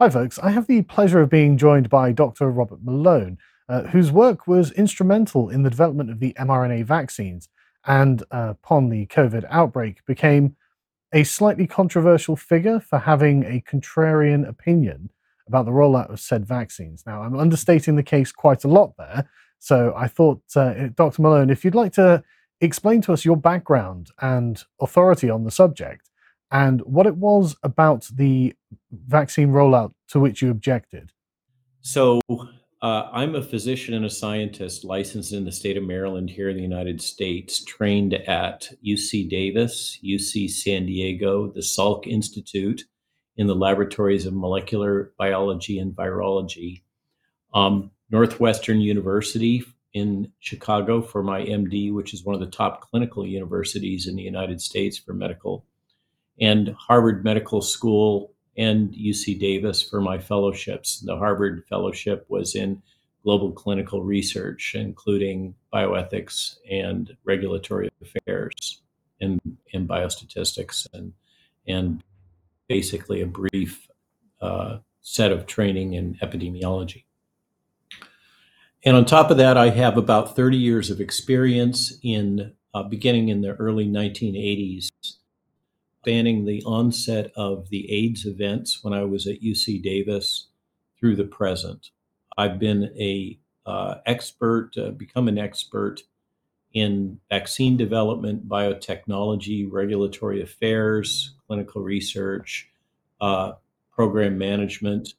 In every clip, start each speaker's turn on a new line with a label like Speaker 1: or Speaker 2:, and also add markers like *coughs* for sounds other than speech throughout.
Speaker 1: Hi, folks. I have the pleasure of being joined by Dr. Robert Malone, uh, whose work was instrumental in the development of the mRNA vaccines and, uh, upon the COVID outbreak, became a slightly controversial figure for having a contrarian opinion about the rollout of said vaccines. Now, I'm understating the case quite a lot there. So I thought, uh, Dr. Malone, if you'd like to explain to us your background and authority on the subject and what it was about the vaccine rollout to which you objected.
Speaker 2: So, uh, I'm a physician and a scientist licensed in the state of Maryland here in the United States, trained at UC Davis, UC San Diego, the Salk Institute in the laboratories of molecular biology and virology, um, Northwestern University in Chicago for my MD, which is one of the top clinical universities in the United States for medical, and Harvard Medical School and UC Davis for my fellowships. The Harvard Fellowship was in global clinical research, including bioethics and regulatory affairs and, and biostatistics and, and basically a brief uh, set of training in epidemiology. And on top of that, I have about 30 years of experience in uh, beginning in the early 1980s spanning the onset of the AIDS events when I was at UC Davis through the present. I've been a uh, expert, uh, become an expert in vaccine development, biotechnology, regulatory affairs, clinical research, uh, program management,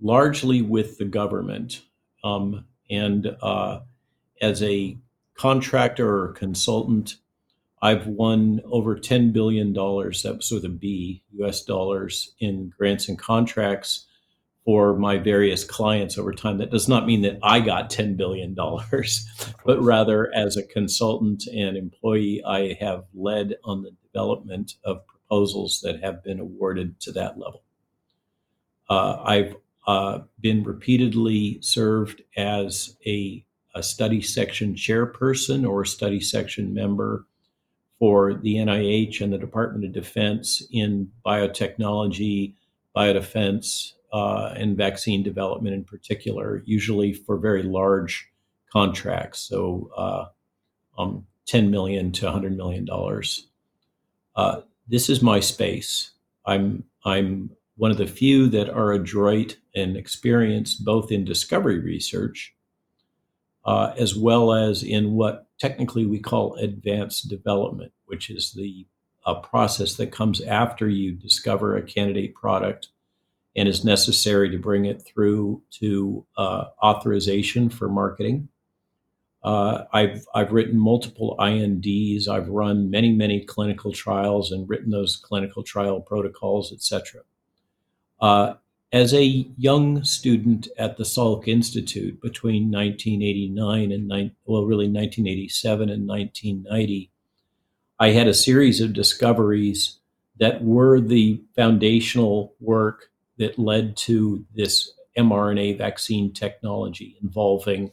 Speaker 2: largely with the government. Um, and uh, as a contractor or consultant, I've won over $10 billion, that was with a B, US dollars in grants and contracts for my various clients over time. That does not mean that I got $10 billion, *laughs* but rather as a consultant and employee, I have led on the development of proposals that have been awarded to that level. Uh, I've uh, been repeatedly served as a, a study section chairperson or study section member for the NIH and the Department of Defense in biotechnology, biodefense, uh, and vaccine development in particular, usually for very large contracts. So, uh, um, 10 million to 100 million dollars. Uh, this is my space. I'm I'm one of the few that are adroit and experienced both in discovery research uh, as well as in what technically we call advanced development, which is the uh, process that comes after you discover a candidate product and is necessary to bring it through to uh, authorization for marketing. Uh, I've I've written multiple INDs. I've run many many clinical trials and written those clinical trial protocols, etc. Uh, as a young student at the Salk Institute between 1989 and well, really 1987 and 1990, I had a series of discoveries that were the foundational work that led to this mRNA vaccine technology involving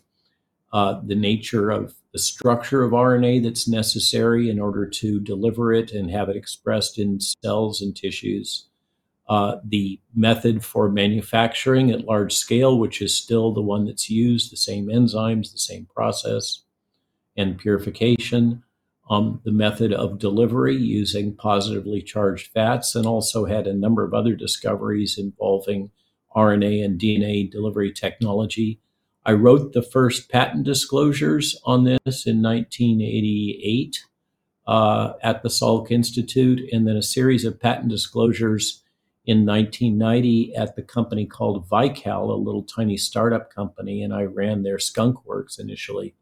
Speaker 2: uh, the nature of the structure of RNA that's necessary in order to deliver it and have it expressed in cells and tissues uh, the method for manufacturing at large scale, which is still the one that's used, the same enzymes, the same process, and purification. Um, the method of delivery using positively charged fats, and also had a number of other discoveries involving RNA and DNA delivery technology. I wrote the first patent disclosures on this in 1988 uh, at the Salk Institute, and then a series of patent disclosures in 1990 at the company called Vical, a little tiny startup company, and I ran their skunk works initially.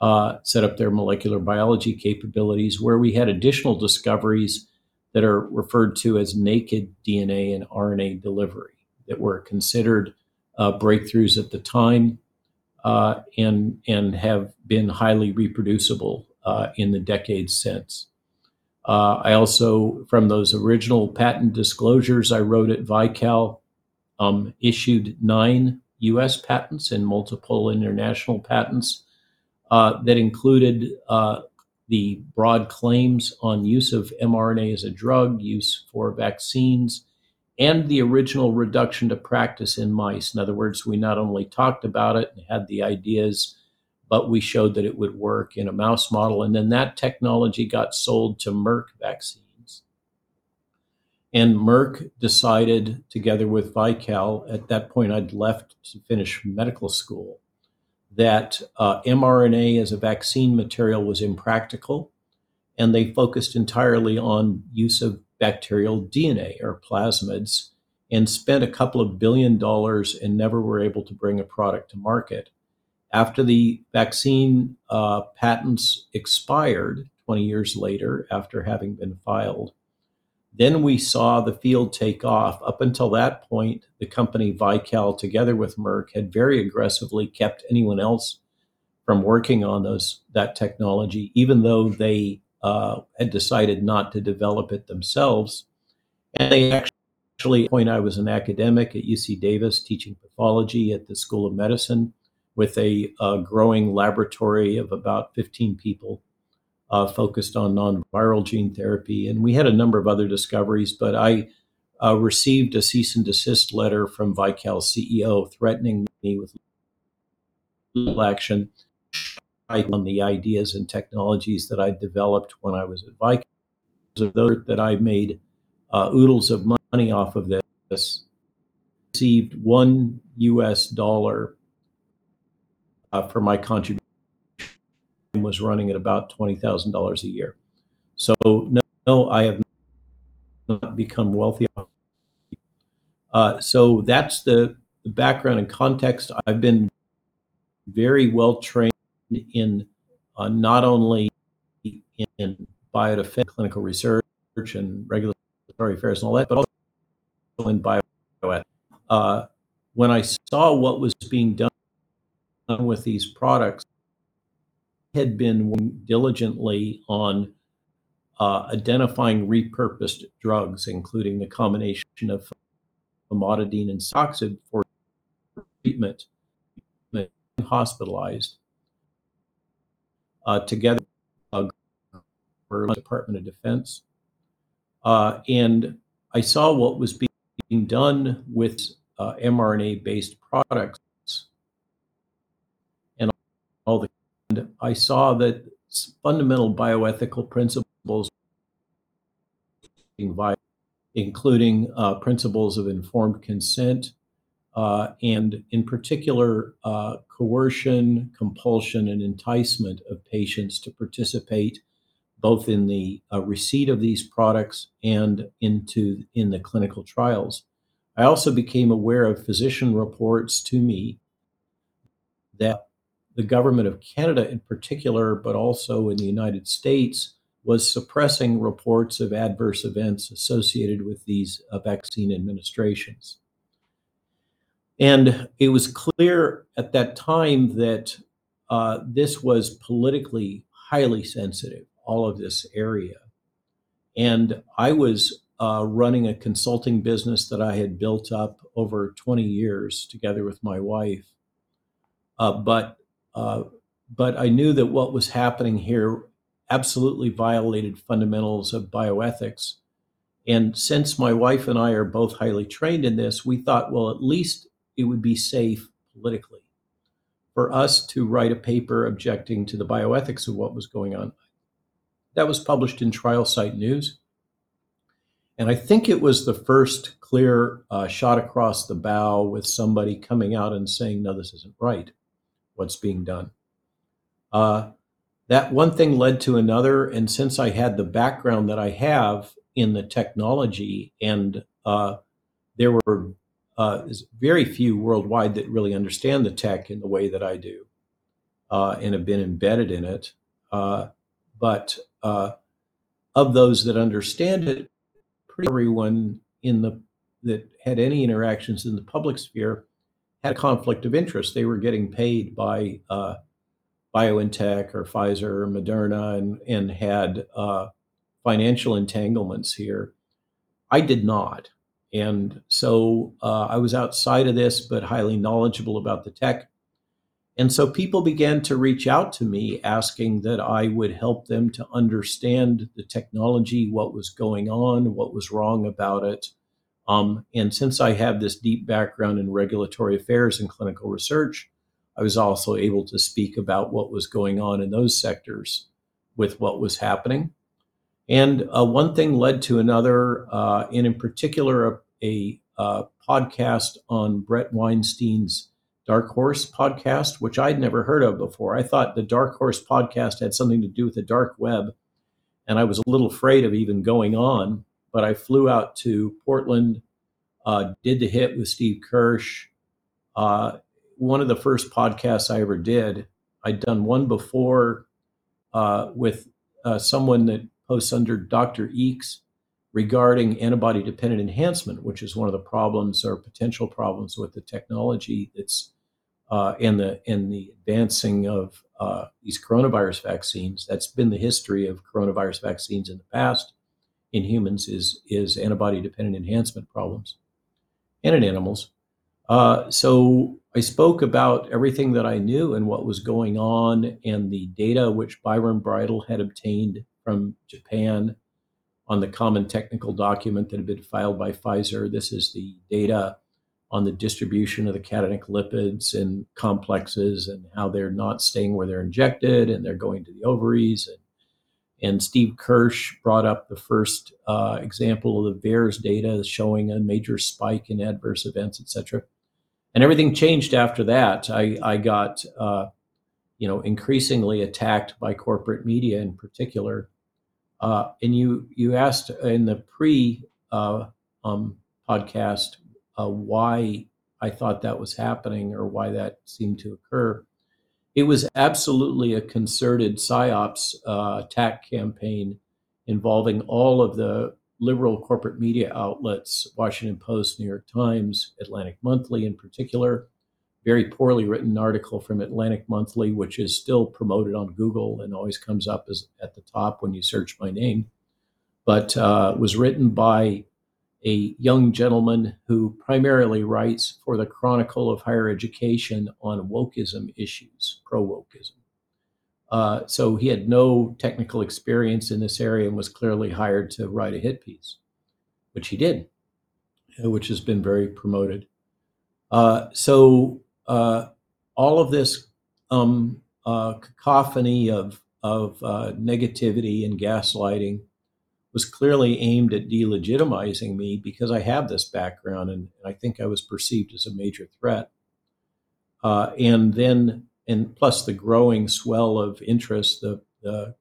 Speaker 2: Uh, set up their molecular biology capabilities, where we had additional discoveries that are referred to as naked DNA and RNA delivery that were considered uh, breakthroughs at the time uh, and and have been highly reproducible uh, in the decades since. Uh, I also, from those original patent disclosures I wrote at Vical, um, issued nine US patents and multiple international patents uh, that included uh, the broad claims on use of mRNA as a drug, use for vaccines, and the original reduction to practice in mice. In other words, we not only talked about it and had the ideas, but we showed that it would work in a mouse model. And then that technology got sold to Merck Vaccines. And Merck decided, together with Vical, at that point I'd left to finish medical school, that uh, mRNA as a vaccine material was impractical. And they focused entirely on use of bacterial DNA or plasmids and spent a couple of billion dollars and never were able to bring a product to market. After the vaccine uh, patents expired 20 years later, after having been filed, then we saw the field take off. Up until that point, the company Vical, together with Merck, had very aggressively kept anyone else from working on those that technology, even though they uh, had decided not to develop it themselves. And they actually, point I was an academic at UC Davis teaching pathology at the School of Medicine with a, growing laboratory of about 15 people uh, focused on non-viral gene therapy. And we had a number of other discoveries, but I uh, received a cease and desist letter from Vical's CEO threatening me with legal action on the ideas and technologies that I developed when I was at Vical. Those that I made uh, oodles of money off of this. Received one U.S. dollar uh, for my contribution. Was running at about twenty thousand dollars a year. So no, no, I have not become wealthy. Uh, so that's the, the background and context. I've been very well trained in uh, not only in biodefense, clinical research, and regulatory affairs and all that, but also in bioethics. Uh, when I saw what was being done with these products, had been diligently on uh, identifying repurposed drugs, including the combination of famotidine and Soxid for treatment, hospitalized uh, together the Department of Defense. Uh, and I saw what was being done with uh, mRNA-based products, all the. And I saw that fundamental bioethical principles, including uh, principles of informed consent, uh, and in particular, uh, coercion, compulsion, and enticement of patients to participate both in the uh, receipt of these products and into in the clinical trials. I also became aware of physician reports to me that the government of Canada, in particular, but also in the United States, was suppressing reports of adverse events associated with these uh, vaccine administrations. And it was clear at that time that uh, this was politically highly sensitive, all of this area. And I was uh, running a consulting business that I had built up over 20 years together with my wife. Uh, but uh, but I knew that what was happening here absolutely violated fundamentals of bioethics. And since my wife and I are both highly trained in this, we thought, well, at least it would be safe politically for us to write a paper objecting to the bioethics of what was going on. That was published in Trial Site News. And I think it was the first clear uh, shot across the bow with somebody coming out and saying, no, this isn't right, what's being done. Uh, that one thing led to another. And since I had the background that I have in the technology, and uh, there were uh, very few worldwide that really understand the tech in the way that I do uh, and have been embedded in it. Uh, but uh, of those that understand it, pretty everyone in the that had any interactions in the public sphere had a conflict of interest. They were getting paid by uh, BioNTech or Pfizer or Moderna and, and had uh, financial entanglements here. I did not. And so uh, I was outside of this, but highly knowledgeable about the tech. And so people began to reach out to me asking that I would help them to understand the technology, what was going on, what was wrong about it, Um, and since I have this deep background in regulatory affairs and clinical research, I was also able to speak about what was going on in those sectors with what was happening. And uh, one thing led to another, uh, and in particular, a, a uh, podcast on Bret Weinstein's Dark Horse podcast, which I'd never heard of before. I thought the Dark Horse podcast had something to do with the dark web, and I was a little afraid of even going on. But I flew out to Portland, uh, did the hit with Steve Kirsch. Uh, one of the first podcasts I ever did. I'd done one before uh, with uh, someone that posts under Dr. Eeks regarding antibody dependent enhancement, which is one of the problems or potential problems with the technology that's uh, the and the advancing of uh, these coronavirus vaccines. That's been the history of coronavirus vaccines in the past in humans is is antibody dependent enhancement problems, and in animals. Uh, so I spoke about everything that I knew and what was going on, and the data which Byron Bridle had obtained from Japan on the common technical document that had been filed by Pfizer. This is the data on the distribution of the cationic lipids and complexes and how they're not staying where they're injected and they're going to the ovaries. And, and Steve Kirsch brought up the first uh, example of the VAERS data showing a major spike in adverse events, et cetera. And everything changed after that. I, I got, uh, you know, increasingly attacked by corporate media in particular uh, and you you asked in the pre uh, um, podcast uh, why I thought that was happening or why that seemed to occur. It was absolutely a concerted psyops uh, attack campaign involving all of the liberal corporate media outlets, Washington Post, New York Times, Atlantic Monthly in particular, very poorly written article from Atlantic Monthly, which is still promoted on Google and always comes up as at the top when you search my name, but uh, was written by a young gentleman who primarily writes for the Chronicle of Higher Education on wokeism issues, pro wokeism. Uh, so he had no technical experience in this area and was clearly hired to write a hit piece, which he did, which has been very promoted. Uh, so uh, all of this um, uh, cacophony of of uh, negativity and gaslighting was clearly aimed at delegitimizing me because I have this background and, I think I was perceived as a major threat. Uh, and then, and plus the growing swell of interest, the, the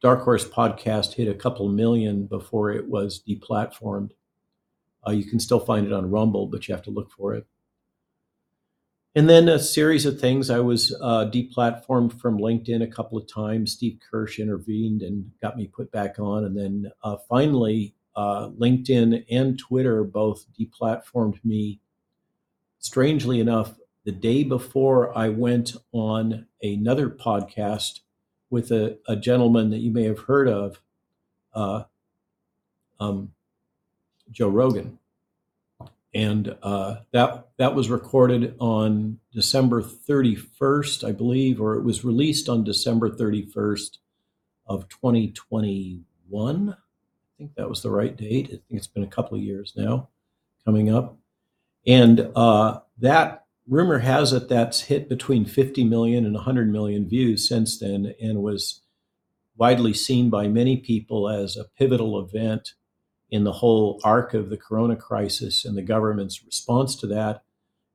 Speaker 2: Dark Horse podcast hit a couple million before it was deplatformed. Uh, you can still find it on Rumble, but you have to look for it. And then a series of things. I was uh, deplatformed from LinkedIn a couple of times. Steve Kirsch intervened and got me put back on. And then uh, finally, uh, LinkedIn and Twitter both deplatformed me. Strangely enough, the day before I went on another podcast with a, a gentleman that you may have heard of, uh, um, Joe Rogan and uh, that that was recorded on December 31st, I believe, or it was released on December 31st of 2021. I think that was the right date. I think it's been a couple of years now, coming up, and uh, that rumor has it that's hit between 50 million and 100 million views since then, and was widely seen by many people as a pivotal event in the whole arc of the corona crisis and the government's response to that.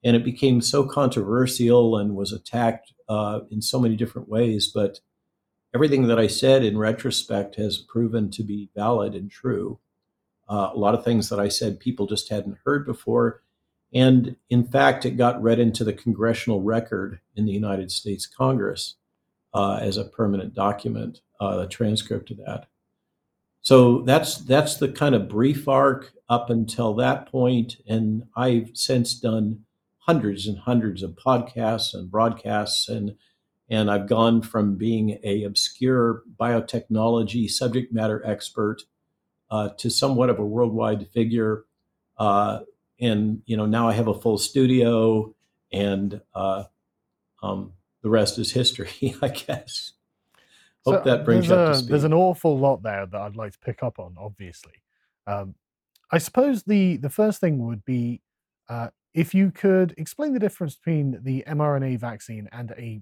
Speaker 2: And it became so controversial and was attacked uh, in so many different ways. But everything that I said in retrospect has proven to be valid and true. Uh, a lot of things that I said people just hadn't heard before. And in fact, it got read into the congressional record in the United States Congress uh, as a permanent document, uh, a transcript of that. So that's that's the kind of brief arc up until that point, and I've since done hundreds and hundreds of podcasts and broadcasts, and and I've gone from being a obscure biotechnology subject matter expert uh, to somewhat of a worldwide figure, uh, and you know now I have a full studio, and uh, um, the rest is history, *laughs* I guess. Hope so that brings
Speaker 1: you
Speaker 2: up to speed.
Speaker 1: There's an awful lot there that I'd like to pick up on, obviously. Um, I suppose the the first thing would be uh, if you could explain the difference between the mRNA vaccine and a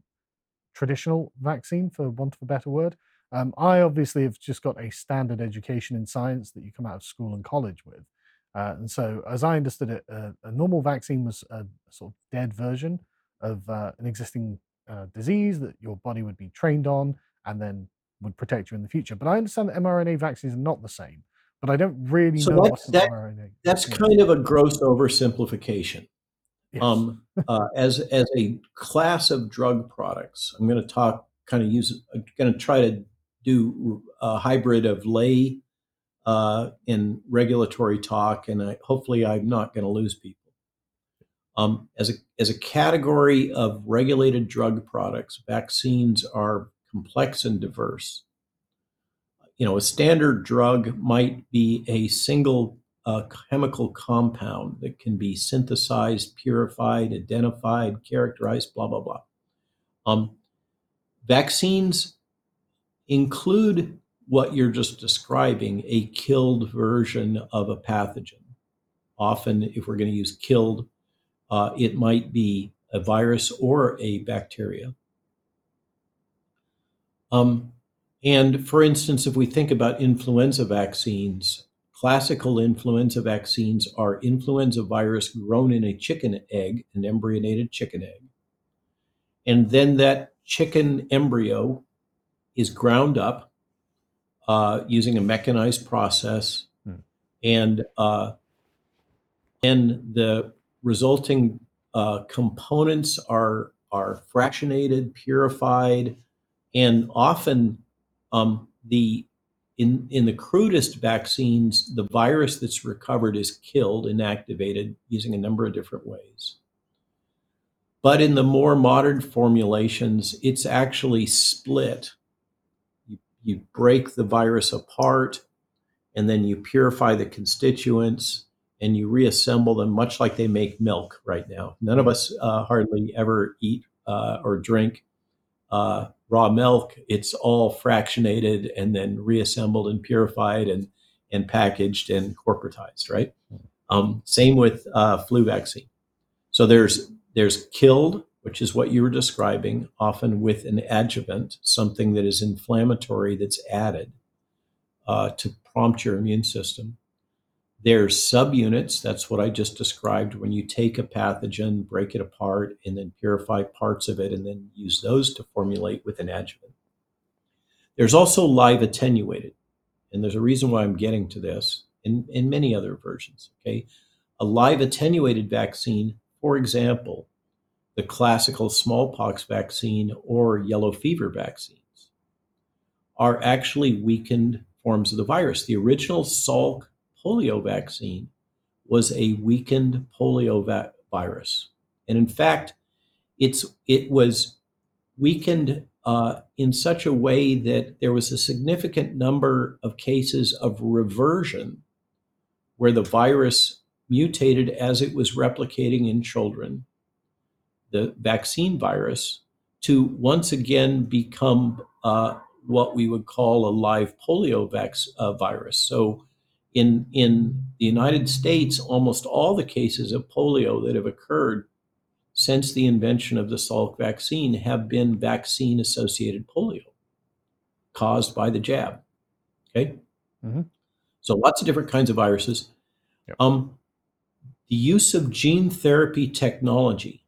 Speaker 1: traditional vaccine, for want of a better word. Um, I obviously have just got a standard education in science that you come out of school and college with. Uh, and so, as I understood it, uh, a normal vaccine was a sort of dead version of uh, an existing uh, disease that your body would be trained on and then would protect you in the future. But I understand that mRNA vaccines are not the same. But I don't really
Speaker 2: So
Speaker 1: know what
Speaker 2: that
Speaker 1: mRNA
Speaker 2: that's kind of a gross oversimplification.
Speaker 1: Yes.
Speaker 2: Um, *laughs* uh, as as a class of drug products, I'm going to talk kind of use. I'm going to try to do a hybrid of lay uh, and regulatory talk, and I, hopefully, I'm not going to lose people. Um, as a as a category of regulated drug products, vaccines are complex and diverse. You know, a standard drug might be a single uh, chemical compound that can be synthesized, purified, identified, characterized, blah blah blah. Um, vaccines include what you're just describing, a killed version of a pathogen. Often, if we're going to use killed, uh, it might be a virus or a bacteria. Um, and for instance, if we think about influenza vaccines, classical influenza vaccines are influenza virus grown in a chicken egg, an embryonated chicken egg. And then that chicken embryo is ground up uh, using a mechanized process.
Speaker 1: Hmm.
Speaker 2: And uh, and the resulting uh, components are are fractionated, purified, and often um, the in in the crudest vaccines, the virus that's recovered is killed, inactivated using a number of different ways. But in the more modern formulations, it's actually split. You, you break the virus apart, and then you purify the constituents and you reassemble them, much like they make milk right now. None of us uh, hardly ever eat uh, or drink uh, raw milk. It's all fractionated and then reassembled and purified and and packaged and corporatized, right? Um, same with uh, flu vaccine. So there's there's killed, which is what you were describing, often with an adjuvant, something that is inflammatory that's added uh, to prompt your immune system. There's subunits. That's what I just described. When you take a pathogen, break it apart, and then purify parts of it, and then use those to formulate with an adjuvant. There's also live attenuated, and there's a reason why I'm getting to this in, in many other versions. Okay. A live attenuated vaccine, for example, the classical smallpox vaccine or yellow fever vaccines, are actually weakened forms of the virus. The original Salk polio vaccine was a weakened polio va- virus. And in fact, it's it was weakened uh, in such a way that there was a significant number of cases of reversion where the virus mutated as it was replicating in children, the vaccine virus, to once again become uh, what we would call a live polio vac- uh, virus. So in in the United States, almost all the cases of polio that have occurred since the invention of the Salk vaccine have been vaccine associated polio caused by the jab. Okay.
Speaker 1: Mhm.
Speaker 2: So lots of different kinds of viruses.
Speaker 1: Yep.
Speaker 2: Um, the use of gene therapy technology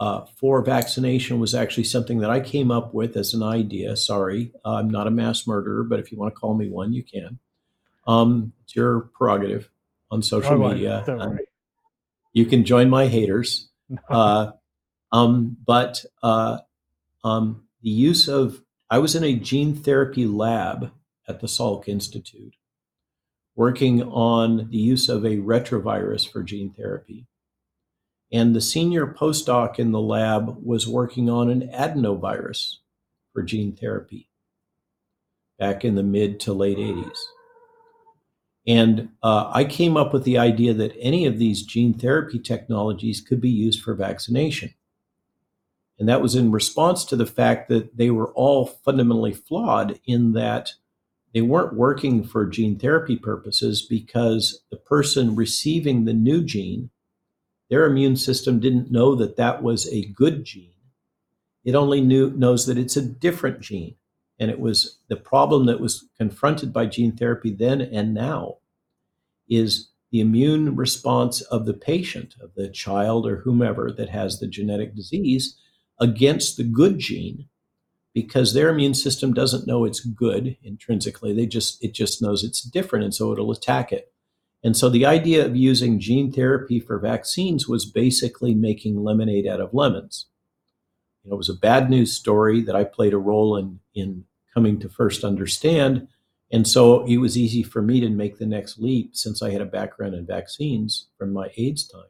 Speaker 2: uh, for vaccination was actually something that I came up with as an idea. Sorry, I'm not a mass murderer, but if you want to call me one, you can. Um, it's your prerogative on social media. you can join my haters. *laughs* Uh, um, but uh, um, the use of, I was in a gene therapy lab at the Salk Institute working on the use of a retrovirus for gene therapy. And the senior postdoc in the lab was working on an adenovirus for gene therapy back in the mid to late 80s. And uh, I came up with the idea that any of these gene therapy technologies could be used for vaccination. And that was in response to the fact that they were all fundamentally flawed in that they weren't working for gene therapy purposes because the person receiving the new gene, their immune system didn't know that that was a good gene. It only knew, knows that it's a different gene. And it was the problem that was confronted by gene therapy then and now is the immune response of the patient, of the child or whomever that has the genetic disease against the good gene because their immune system doesn't know it's good intrinsically. They just it just knows it's different and so it'll attack it. And so the idea of using gene therapy for vaccines was basically making lemonade out of lemons you know it was a bad news story that i played a role in in coming to first understand and so it was easy for me to make the next leap since i had a background in vaccines from my aids time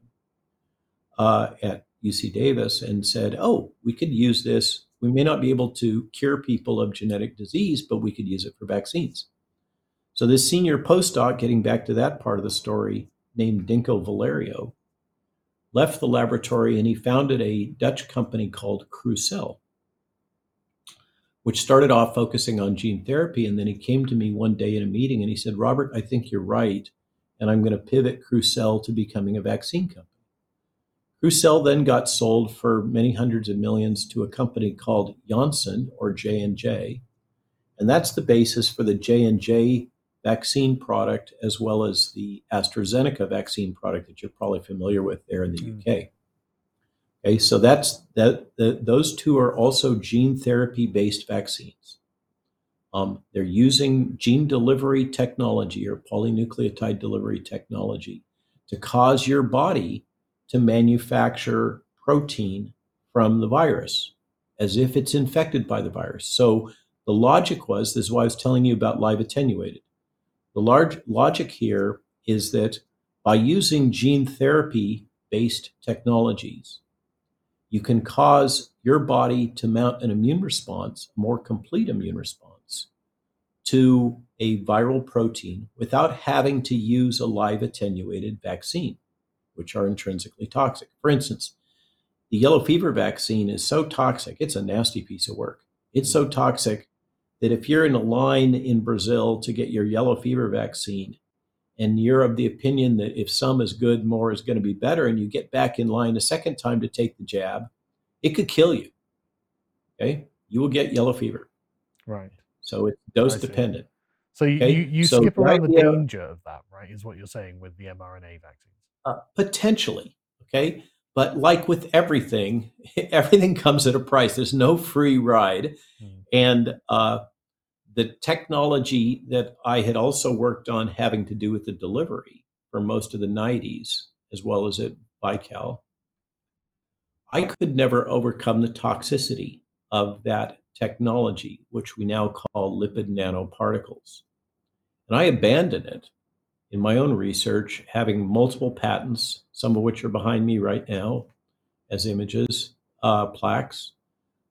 Speaker 2: uh, at uc davis and said oh we could use this we may not be able to cure people of genetic disease, but we could use it for vaccines. So, this senior postdoc, getting back to that part of the story, named Dinko Valerio, left the laboratory and he founded a Dutch company called Crucell, which started off focusing on gene therapy. And then he came to me one day in a meeting and he said, Robert, I think you're right. And I'm going to pivot Crucell to becoming a vaccine company. Crucell then got sold for many hundreds of millions to a company called Janssen or J&J. And that's the basis for the J&J vaccine product as well as the AstraZeneca vaccine product that you're probably familiar with there in the mm. UK. Okay, so that's that. The, those two are also gene therapy based vaccines. Um, they're using gene delivery technology or polynucleotide delivery technology to cause your body to manufacture protein from the virus as if it's infected by the virus. So the logic was this is why I was telling you about live attenuated. The large logic here is that by using gene therapy based technologies, you can cause your body to mount an immune response, more complete immune response to a viral protein without having to use a live attenuated vaccine which are intrinsically toxic. For instance, the yellow fever vaccine is so toxic, it's a nasty piece of work. It's so toxic that if you're in a line in Brazil to get your yellow fever vaccine, and you're of the opinion that if some is good, more is going to be better, and you get back in line a second time to take the jab, it could kill you. Okay. You will get yellow fever.
Speaker 1: Right.
Speaker 2: So it's dose dependent.
Speaker 1: So you, okay? you, you so skip around the danger of that, right? Is what you're saying with the mRNA vaccine.
Speaker 2: Uh, potentially, okay? But like with everything, *laughs* everything comes at a price. There's no free ride. Mm. And uh, the technology that I had also worked on having to do with the delivery for most of the 90s, as well as at Vical, I could never overcome the toxicity of that technology, which we now call lipid nanoparticles. And I abandoned it in my own research, having multiple patents, some of which are behind me right now as images, uh, plaques.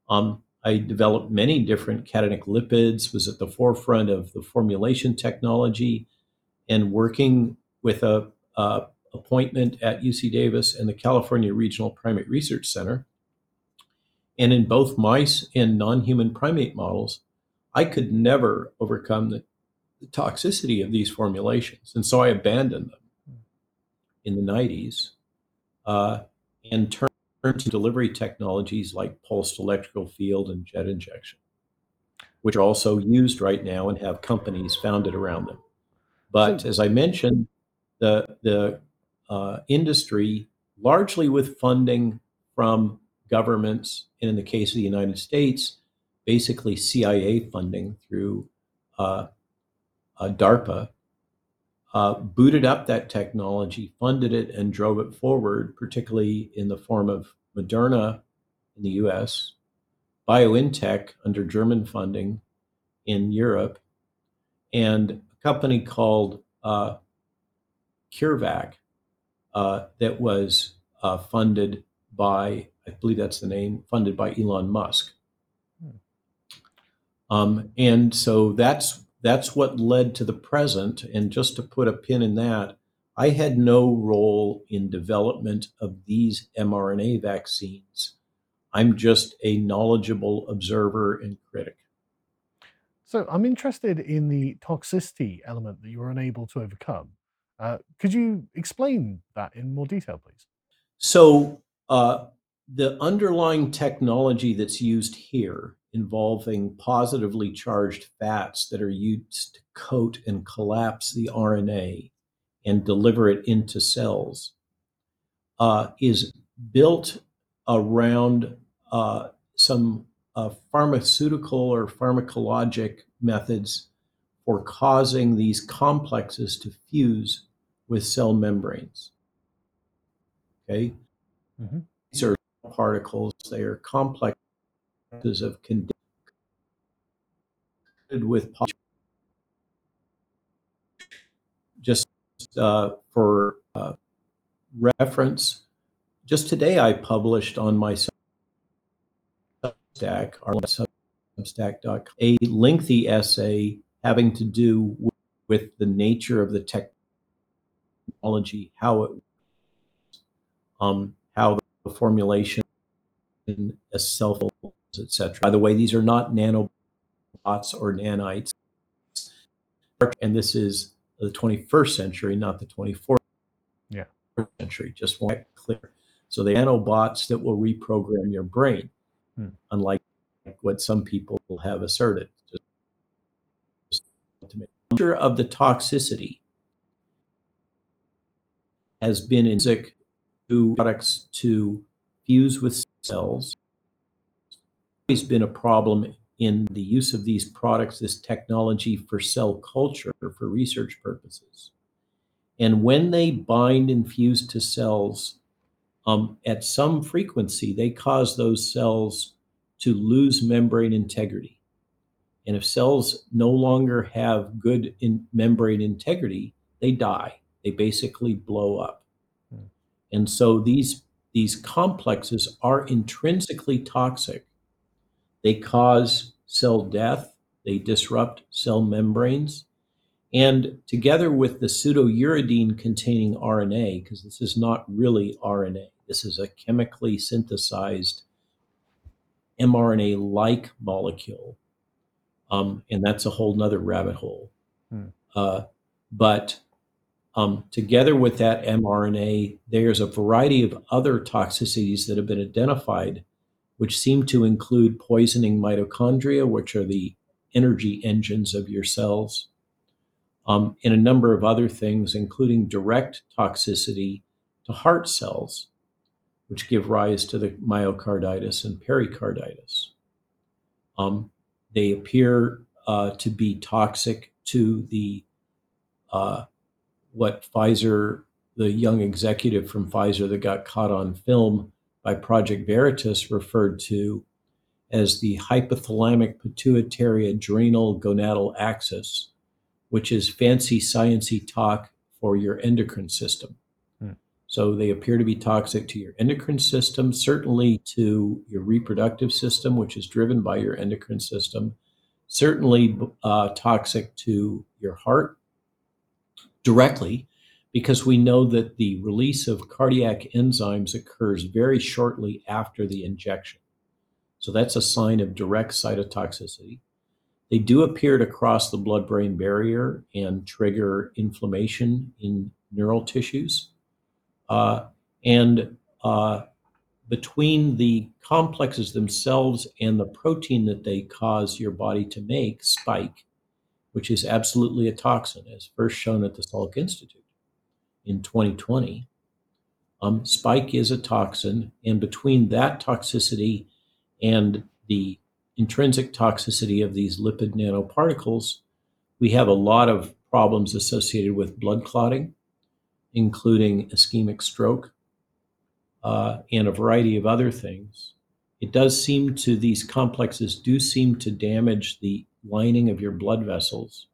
Speaker 2: Um, I developed many different cationic lipids, was at the forefront of the formulation technology, and working with a, a appointment at UC Davis and the California Regional Primate Research Center. And in both mice and non-human primate models, I could never overcome the the toxicity of these formulations. And so I abandoned them in the 90s uh, and turned to delivery technologies like pulsed electrical field and jet injection, which are also used right now and have companies founded around them. But as I mentioned, the, the uh, industry, largely with funding from governments, and in the case of the United States, basically CIA funding through uh, uh, DARPA, uh, booted up that technology, funded it, and drove it forward, particularly in the form of Moderna in the US, BioNTech under German funding in Europe, and a company called uh, CureVac uh, that was uh, funded by, I believe that's the name, funded by Elon Musk. Hmm. Um, and so that's that's what led to the present. And just to put a pin in that, I had no role in development of these mRNA vaccines. I'm just a knowledgeable observer and critic.
Speaker 1: So I'm interested in the toxicity element that you were unable to overcome. Uh, could you explain that in more detail, please?
Speaker 2: So, uh, the underlying technology that's used here involving positively charged fats that are used to coat and collapse the RNA and deliver it into cells uh, is built around uh, some uh, pharmaceutical or pharmacologic methods for causing these complexes to fuse with cell membranes. Okay,
Speaker 1: hmm
Speaker 2: are particles, they are complexes of with just uh, for uh, reference. Just today, I published on my Substack, our Substack.com, a lengthy essay having to do with, with the nature of the technology, how it, um, formulation a cell phones, etc. By the way, these are not nanobots or nanites, and this is the 21st century, not the 24th
Speaker 1: Yeah.
Speaker 2: century. Just want to clear. So the nanobots that will reprogram your brain,
Speaker 1: Hmm.
Speaker 2: unlike what some people have asserted. Just of the toxicity has been in to products to fuse with cells. Always been a problem in the use of these products, this technology for cell culture for research purposes. And when they bind and fuse to cells um, at some frequency, they cause those cells to lose membrane integrity. And if cells no longer have good in membrane integrity, they die. They basically blow up. And so these these complexes are intrinsically toxic. They cause cell death, they disrupt cell membranes, and together with the pseudouridine containing RNA, because this is not really RNA, this is a chemically synthesized mRNA like molecule. Um, and that's a whole nother rabbit hole.
Speaker 1: Hmm.
Speaker 2: Uh, but um, together with that mRNA, there's a variety of other toxicities that have been identified, which seem to include poisoning mitochondria, which are the energy engines of your cells, um, and a number of other things, including direct toxicity to heart cells, which give rise to the myocarditis and pericarditis. Um, they appear uh, to be toxic to the uh, what Pfizer, the young executive from Pfizer that got caught on film by Project Veritas, referred to as the hypothalamic pituitary adrenal gonadal axis, which is fancy sciency talk for your endocrine system.
Speaker 1: Hmm.
Speaker 2: So they appear to be toxic to your endocrine system, certainly to your reproductive system, which is driven by your endocrine system, certainly uh, toxic to your heart directly, because we know that the release of cardiac enzymes occurs very shortly after the injection. So that's a sign of direct cytotoxicity. They do appear to cross the blood brain barrier and trigger inflammation in neural tissues. Uh, and uh, between the complexes themselves and the protein that they cause your body to make, spike, which is absolutely a toxin, as first shown at the Salk Institute in 2020. Um, spike is a toxin, and between that toxicity and the intrinsic toxicity of these lipid nanoparticles, we have a lot of problems associated with blood clotting, including ischemic stroke, uh, and a variety of other things. It does seem to, these complexes do seem to damage the lining of your blood vessels.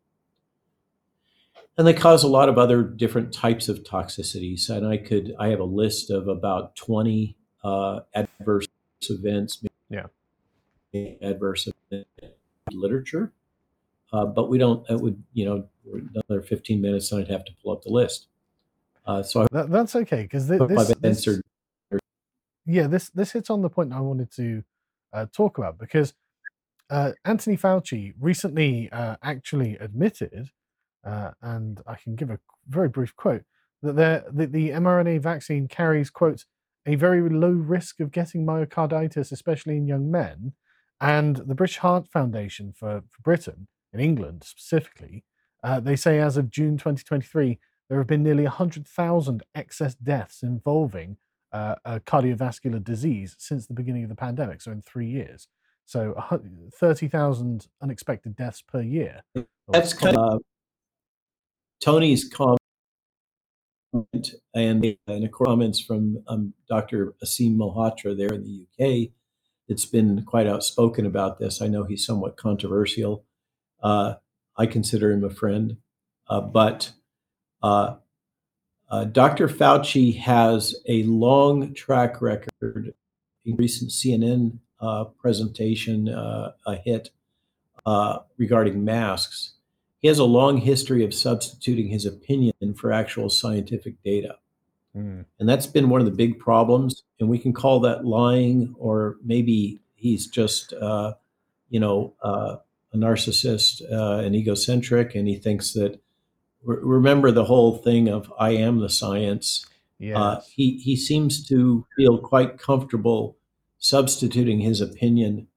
Speaker 2: And they cause a lot of other different types of toxicities. And I could, I have a list of about 20 uh, adverse events,
Speaker 1: Yeah.
Speaker 2: adverse event literature. Uh, but we don't, it would, you know, another 15 minutes and I'd have to pull up the list. Uh, so I
Speaker 1: That, that's okay because
Speaker 2: hope
Speaker 1: this,
Speaker 2: I've
Speaker 1: this
Speaker 2: answered.
Speaker 1: yeah this this hits on the point I wanted to uh, talk about because uh, Anthony Fauci recently uh, actually admitted, uh, and I can give a very brief quote, that the, the mRNA vaccine carries, quote, a very low risk of getting myocarditis, especially in young men. And the British Heart Foundation for, for Britain, in England specifically, uh, they say as of June 2023, there have been nearly 100,000 excess deaths involving uh, cardiovascular disease since the beginning of the pandemic, so in three years. So 30,000 unexpected deaths per year.
Speaker 2: That's kind of uh, Tony's comment and, and comments from um, Dr. Aseem Malhotra there in the UK It's been quite outspoken about this. I know he's somewhat controversial. Uh, I consider him a friend. Uh, but uh, uh Dr. Fauci has a long track record. In recent CNN presentation, uh, a hit regarding masks, he has a long history of substituting his opinion for actual scientific data. Mm. And that's been one of the big problems. And we can call that lying, or maybe he's just, uh, you know, uh, a narcissist uh, and egocentric, and he thinks that. Remember the whole thing of "I am the science." Uh, yes. he he seems to feel quite comfortable substituting his opinion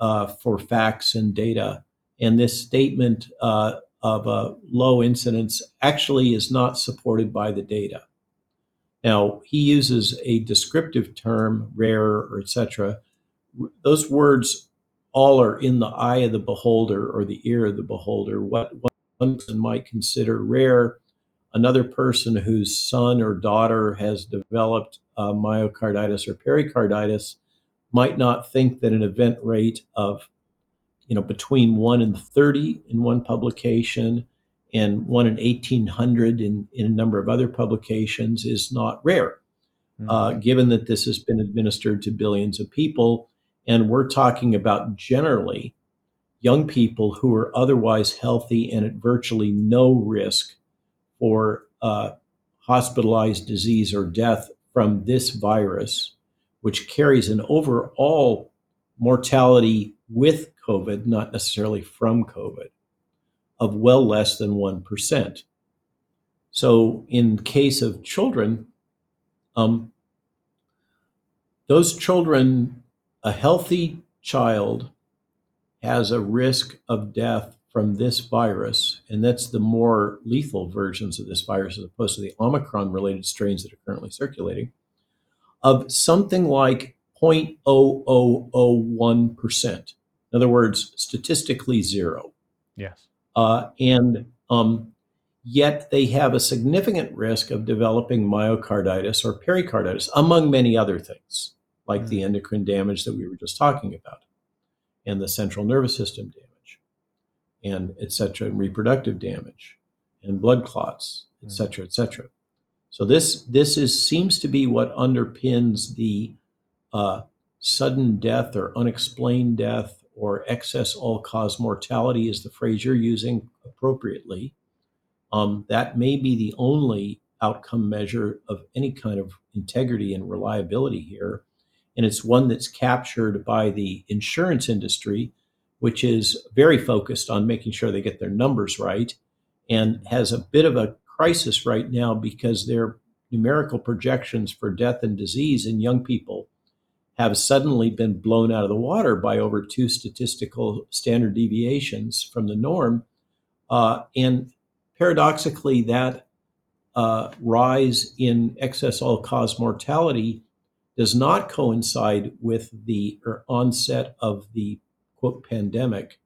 Speaker 2: uh, for facts and data. And this statement uh, of a low incidence actually is not supported by the data. Now, he uses a descriptive term, rare or etc. Those words all are in the eye of the beholder or the ear of the beholder. What one person might consider rare, another person whose son or daughter has developed uh, myocarditis or pericarditis might not think that an event rate of you know between 1 and 30 in one publication and 1 in 1800 in, in a number of other publications is not rare mm-hmm. uh, given that this has been administered to billions of people and we're talking about generally young people who are otherwise healthy and at virtually no risk for uh, hospitalized disease or death from this virus, which carries an overall mortality with COVID, not necessarily from COVID, of well less than 1%. So, in case of children, um, those children a healthy child has a risk of death from this virus, and that's the more lethal versions of this virus as opposed to the Omicron related strains that are currently circulating, of something like 0.0001%. In other words, statistically zero.
Speaker 1: Yes.
Speaker 2: Uh, and um, yet they have a significant risk of developing myocarditis or pericarditis, among many other things like the mm. endocrine damage that we were just talking about, and the central nervous system damage, and et cetera, and reproductive damage, and blood clots, et mm. cetera, et cetera. So this this is seems to be what underpins the uh, sudden death or unexplained death or excess all cause mortality is the phrase you're using appropriately. Um, that may be the only outcome measure of any kind of integrity and reliability here and it's one that's captured by the insurance industry, which is very focused on making sure they get their numbers right and has a bit of a crisis right now because their numerical projections for death and disease in young people have suddenly been blown out of the water by over two statistical standard deviations from the norm. Uh, and paradoxically, that uh, rise in excess all cause mortality does not coincide with the onset of the quote pandemic.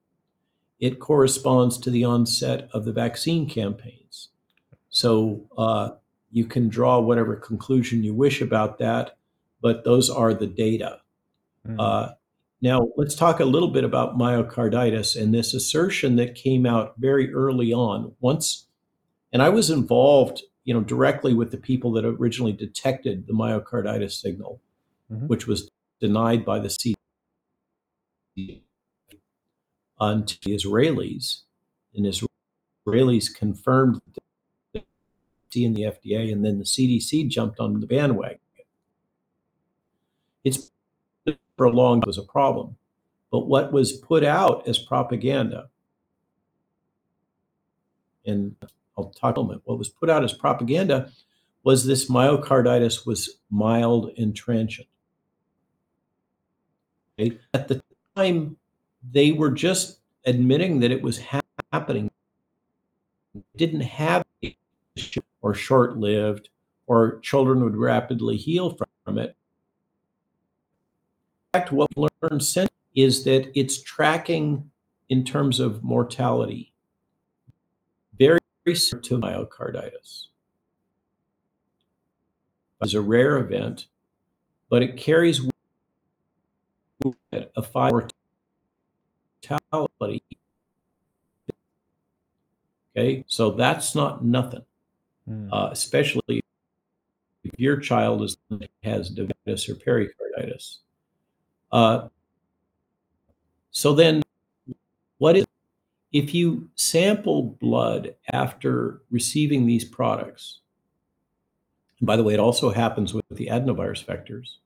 Speaker 2: It corresponds to the onset of the vaccine campaigns. So uh, you can draw whatever conclusion you wish about that, but those are the data. Mm-hmm. Uh, now, let's talk a little bit about myocarditis and this assertion that came out very early on. Once, and I was involved you know, directly with the people that originally detected the myocarditis signal, mm-hmm. which was denied by the CDC until the Israelis. And Israelis confirmed in the FDA, and then the CDC jumped on the bandwagon. It's for long was a problem, But what was put out as propaganda, and I'll talk a moment, what was put out as propaganda was this myocarditis was mild and transient. Okay? At the time, they were just admitting that it was happening. Didn't have or short lived, or children would rapidly heal from it. In fact, what we learned since is that it's tracking in terms of mortality very similar to myocarditis. It's a rare event, but it carries with it a five mortality. Okay, so that's not nothing,
Speaker 1: Mm.
Speaker 2: uh, especially if your child is has diabetes or pericarditis. Uh, so then, what is if you sample blood after receiving these products? By the way, it also happens with the adenovirus vectors.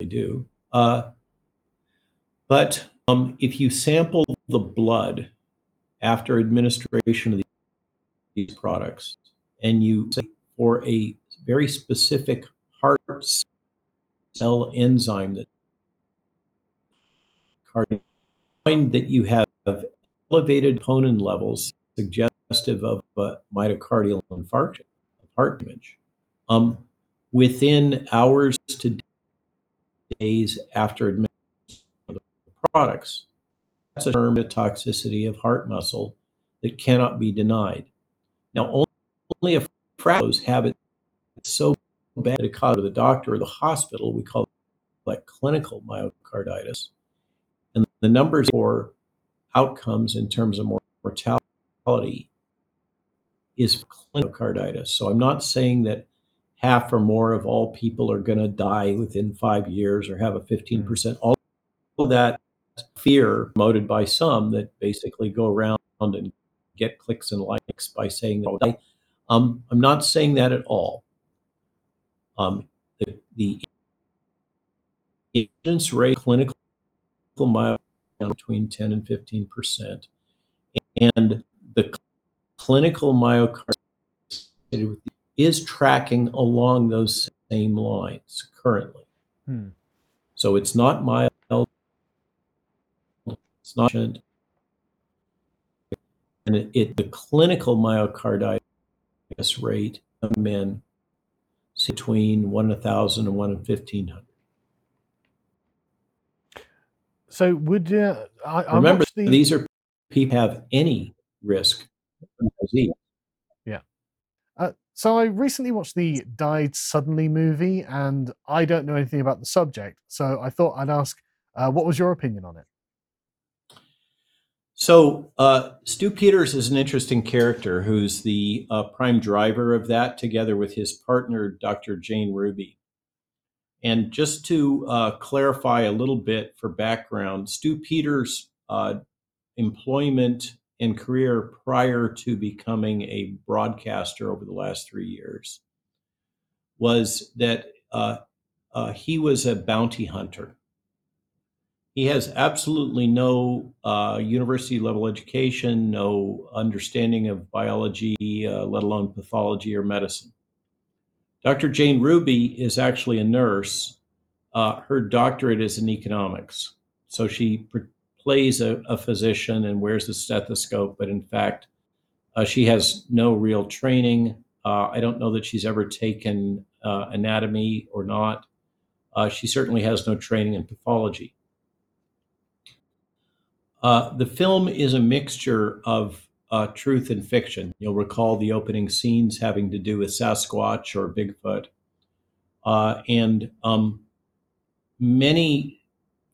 Speaker 2: They do. Uh, but um, if you sample the blood after administration of these products, and you say for a very specific heart cell enzyme that find that you have elevated troponin levels suggestive of a myocardial infarction, of heart damage, um, within hours to days after administration of the products. That's a term of toxicity of heart muscle that cannot be denied. Now, only of those have it so bad to call to the doctor or the hospital. We call it like clinical myocarditis. And the numbers for outcomes in terms of mortality is clinical myocarditis. So I'm not saying that half or more of all people are going to die within five years or have a 15%. Mm-hmm. All of that fear promoted by some that basically go around and get clicks and likes by saying that. Um, I'm not saying that at all. Um, the, the incidence rate clinical myocarditis between 10 and 15 percent, and the clinical myocarditis is tracking along those same lines currently.
Speaker 1: Hmm.
Speaker 2: So it's not mild, it's not, and it, it the clinical myocarditis rate of men is between one in a thousand and one in fifteen hundred.
Speaker 1: So would uh, I, I
Speaker 2: Remember,
Speaker 1: the
Speaker 2: these are people have any risk disease.
Speaker 1: uh, so I recently watched the Died Suddenly movie, and I don't know anything about the subject, so I thought I'd ask, uh, what was your opinion on it?
Speaker 2: So uh, Stew Peters is an interesting character who's the uh, prime driver of that, together with his partner, Dr. Jane Ruby. And just to uh, clarify a little bit for background, Stew Peters' uh, employment and career prior to becoming a broadcaster over the last three years was that uh, uh, he was a bounty hunter. He has absolutely no uh, university level education, no understanding of biology, uh, let alone pathology or medicine. Dr. Jane Ruby is actually a nurse. Uh, her doctorate is in economics. So she plays a, a physician and wears a stethoscope, but in fact, uh, she has no real training. Uh, I don't know that she's ever taken uh, anatomy or not. She certainly has no training in pathology. Uh, the film is a mixture of uh, truth and fiction. You'll recall the opening scenes having to do with Sasquatch or Bigfoot. Uh, and um, many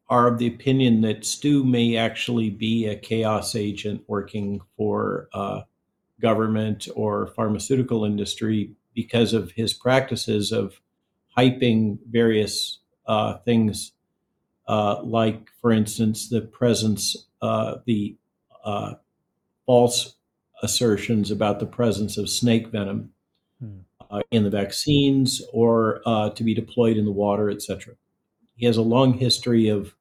Speaker 2: are of the opinion that Stew may actually be a chaos agent working for uh, government or pharmaceutical industry because of his practices of hyping various uh, things, uh, like, for instance, the presence, uh, the uh, false assertions about the presence of snake venom hmm. uh, in the vaccines or uh, to be deployed in the water, etc. He has a long history of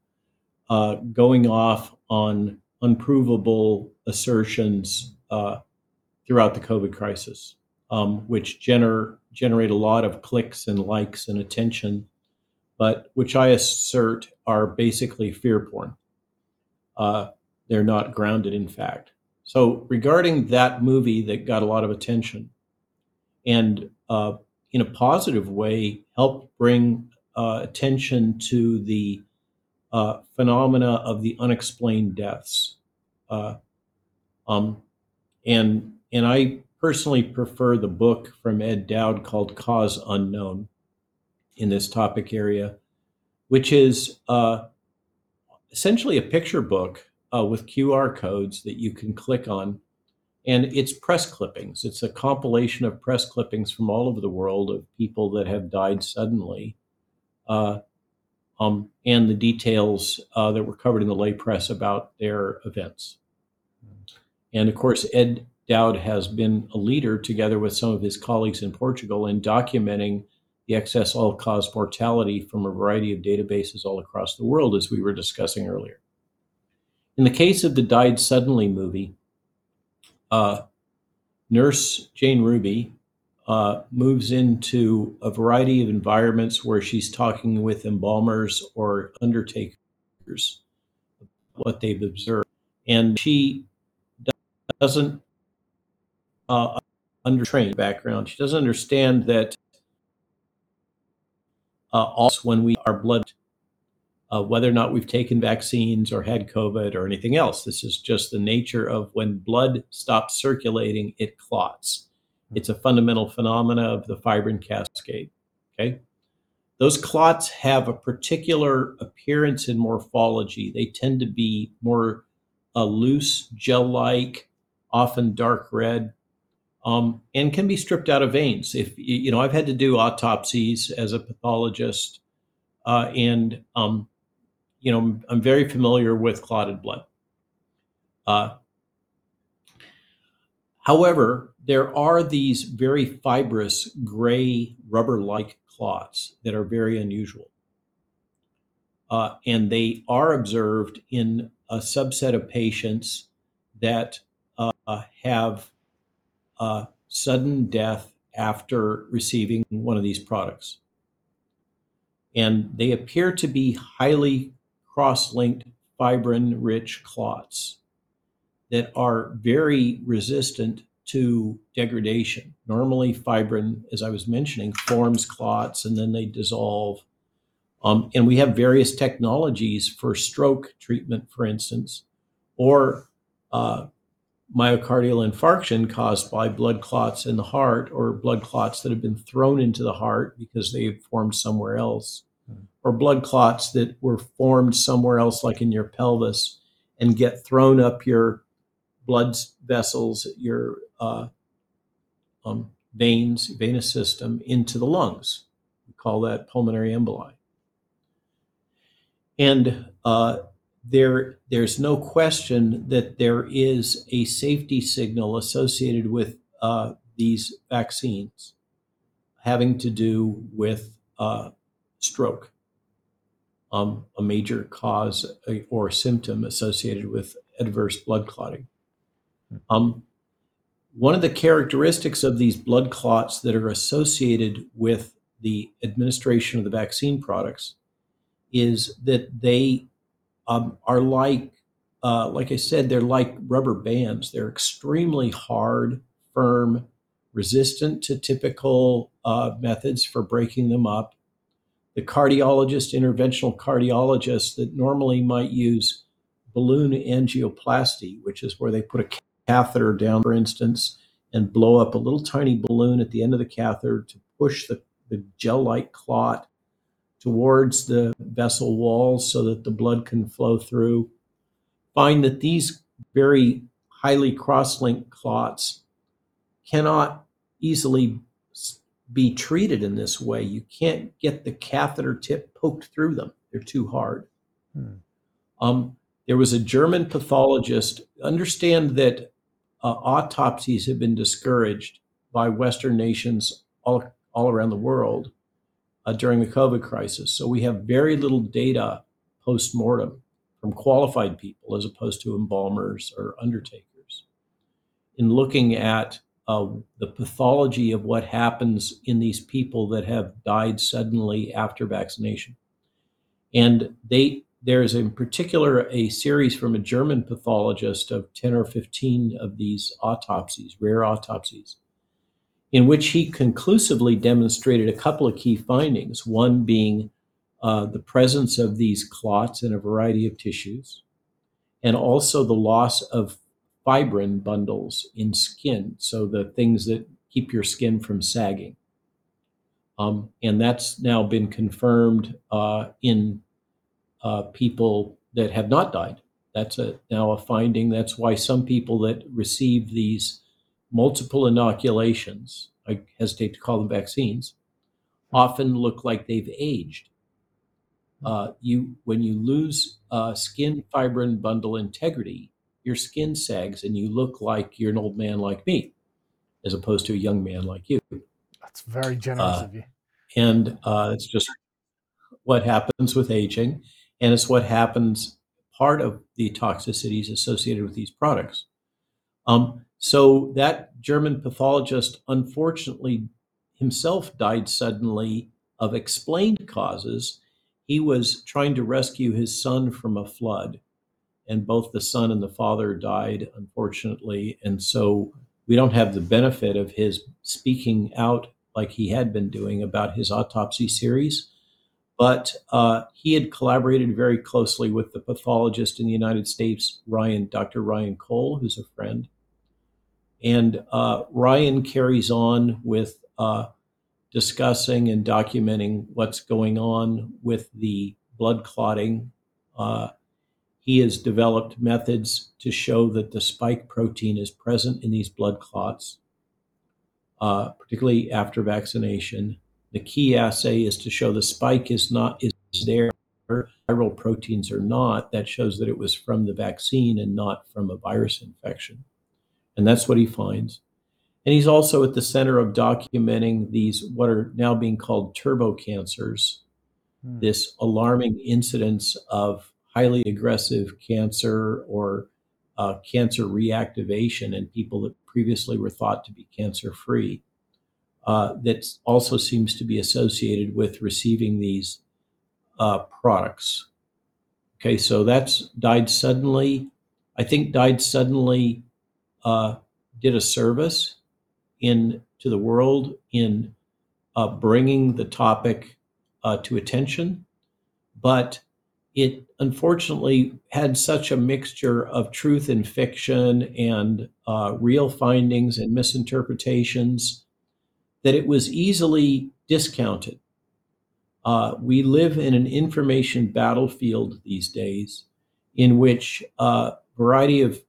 Speaker 2: uh, going off on unprovable assertions uh, throughout the COVID crisis, um, which gener- generate a lot of clicks and likes and attention, but which I assert are basically fear porn. Uh, they're not grounded in fact. So, regarding that movie that got a lot of attention and uh, in a positive way helped bring uh, attention to the uh, phenomena of the unexplained deaths. Uh, um, and and I personally prefer the book from Ed Dowd called Cause Unknown in this topic area, which is uh, essentially a picture book uh, with QR codes that you can click on. And it's press clippings. It's a compilation of press clippings from all over the world of people that have died suddenly. Uh, um, and the details uh, that were covered in the lay press about their events. And of course, Ed Dowd has been a leader, together with some of his colleagues in Portugal, in documenting the excess all cause mortality from a variety of databases all across the world, as we were discussing earlier. In the case of the Died Suddenly movie, uh, nurse Jane Ruby uh, moves into a variety of environments where she's talking with embalmers or undertakers, what they've observed. And she doesn't uh, background. She doesn't understand that also when we are blood, uh, whether or not we've taken vaccines or had COVID or anything else. This is just the nature of when blood stops circulating, it clots. It's a fundamental phenomena of the fibrin cascade. Okay. Those clots have a particular appearance and morphology. They tend to be more uh, loose, gel like, often dark red, um, and can be stripped out of veins. If you know, I've had to do autopsies as a pathologist, uh, and um, you know, I'm very familiar with clotted blood. Uh, however, there are these very fibrous gray rubber-like clots that are very unusual, uh, and they are observed in a subset of patients that uh, have sudden death after receiving one of these products. And they appear to be highly cross linked fibrin rich clots that are very resistant to degradation. Normally, fibrin, as I was mentioning, forms clots and then they dissolve. Um, and we have various technologies for stroke treatment, for instance, or uh, myocardial infarction caused by blood clots in the heart or blood clots that have been thrown into the heart because they formed somewhere else, mm. or blood clots that were formed somewhere else, like in your pelvis, and get thrown up your blood vessels, your uh, um, veins, venous system into the lungs. We call that pulmonary emboli. And uh, there there's no question that there is a safety signal associated with uh, these vaccines having to do with uh, stroke, um, a major cause uh, or symptom associated with adverse blood clotting. Um, one of the characteristics of these blood clots that are associated with the administration of the vaccine products is that they um, are like, uh, like I said, they're like rubber bands. They're extremely hard, firm, resistant to typical uh, methods for breaking them up. The cardiologist, interventional cardiologist that normally might use balloon angioplasty, which is where they put a catheter down, for instance, and blow up a little tiny balloon at the end of the catheter to push the, the gel like clot towards the vessel walls so that the blood can flow through. Find that these very highly cross linked clots cannot easily be treated in this way. You can't get the catheter tip poked through them, they're too hard. Hmm. Um, there was a German pathologist. Understand that uh, autopsies have been discouraged by Western nations all, all around the world uh, during the COVID crisis. So we have very little data post mortem from qualified people as opposed to embalmers or undertakers. In looking at uh, the pathology of what happens in these people that have died suddenly after vaccination. And they there is in particular a series from a German pathologist of 10 or 15 of these autopsies, rare autopsies, in which he conclusively demonstrated a couple of key findings. One being uh, the presence of these clots in a variety of tissues, and also the loss of fibrin bundles in skin, so the things that keep your skin from sagging. Um, and that's now been confirmed uh, in uh, people that have not died. That's a, now a finding. That's why some people that receive these multiple inoculations, I hesitate to call them vaccines, often look like they've aged. Uh, you when you lose uh, skin fibrin bundle integrity, your skin sags and you look like you're an old man like me, as opposed to a young man like you.
Speaker 1: That's very generous
Speaker 2: Uh,
Speaker 1: of you.
Speaker 2: And uh, it's just what happens with aging, and it's what happens part of the toxicities associated with these products. Um, so that German pathologist, unfortunately, himself died suddenly of explained causes. He was trying to rescue his son from a flood, and both the son and the father died, unfortunately. And so we don't have the benefit of his speaking out like he had been doing about his autopsy series. But uh, he had collaborated very closely with the pathologist in the United States, Ryan, Dr. Ryan Cole, who's a friend. And uh, Ryan carries on with uh, discussing and documenting what's going on with the blood clotting. Uh, he has developed methods to show that the spike protein is present in these blood clots, uh, particularly after vaccination. The key assay is to show the spike is not is there. Viral proteins are not. That shows that it was from the vaccine and not from a virus infection. And that's what he finds. And he's also at the center of documenting these, what are now being called turbo cancers,
Speaker 1: Hmm.
Speaker 2: this alarming incidence of highly aggressive cancer or uh, cancer reactivation in people that previously were thought to be cancer free. Uh, that also seems to be associated with receiving these uh, products. Okay, so that's died suddenly. I think died suddenly uh, did a service in to the world in uh, bringing the topic uh, to attention, but it unfortunately had such a mixture of truth and fiction and uh, real findings and misinterpretations that it was easily discounted. Uh, we live in an information battlefield these days in which a variety of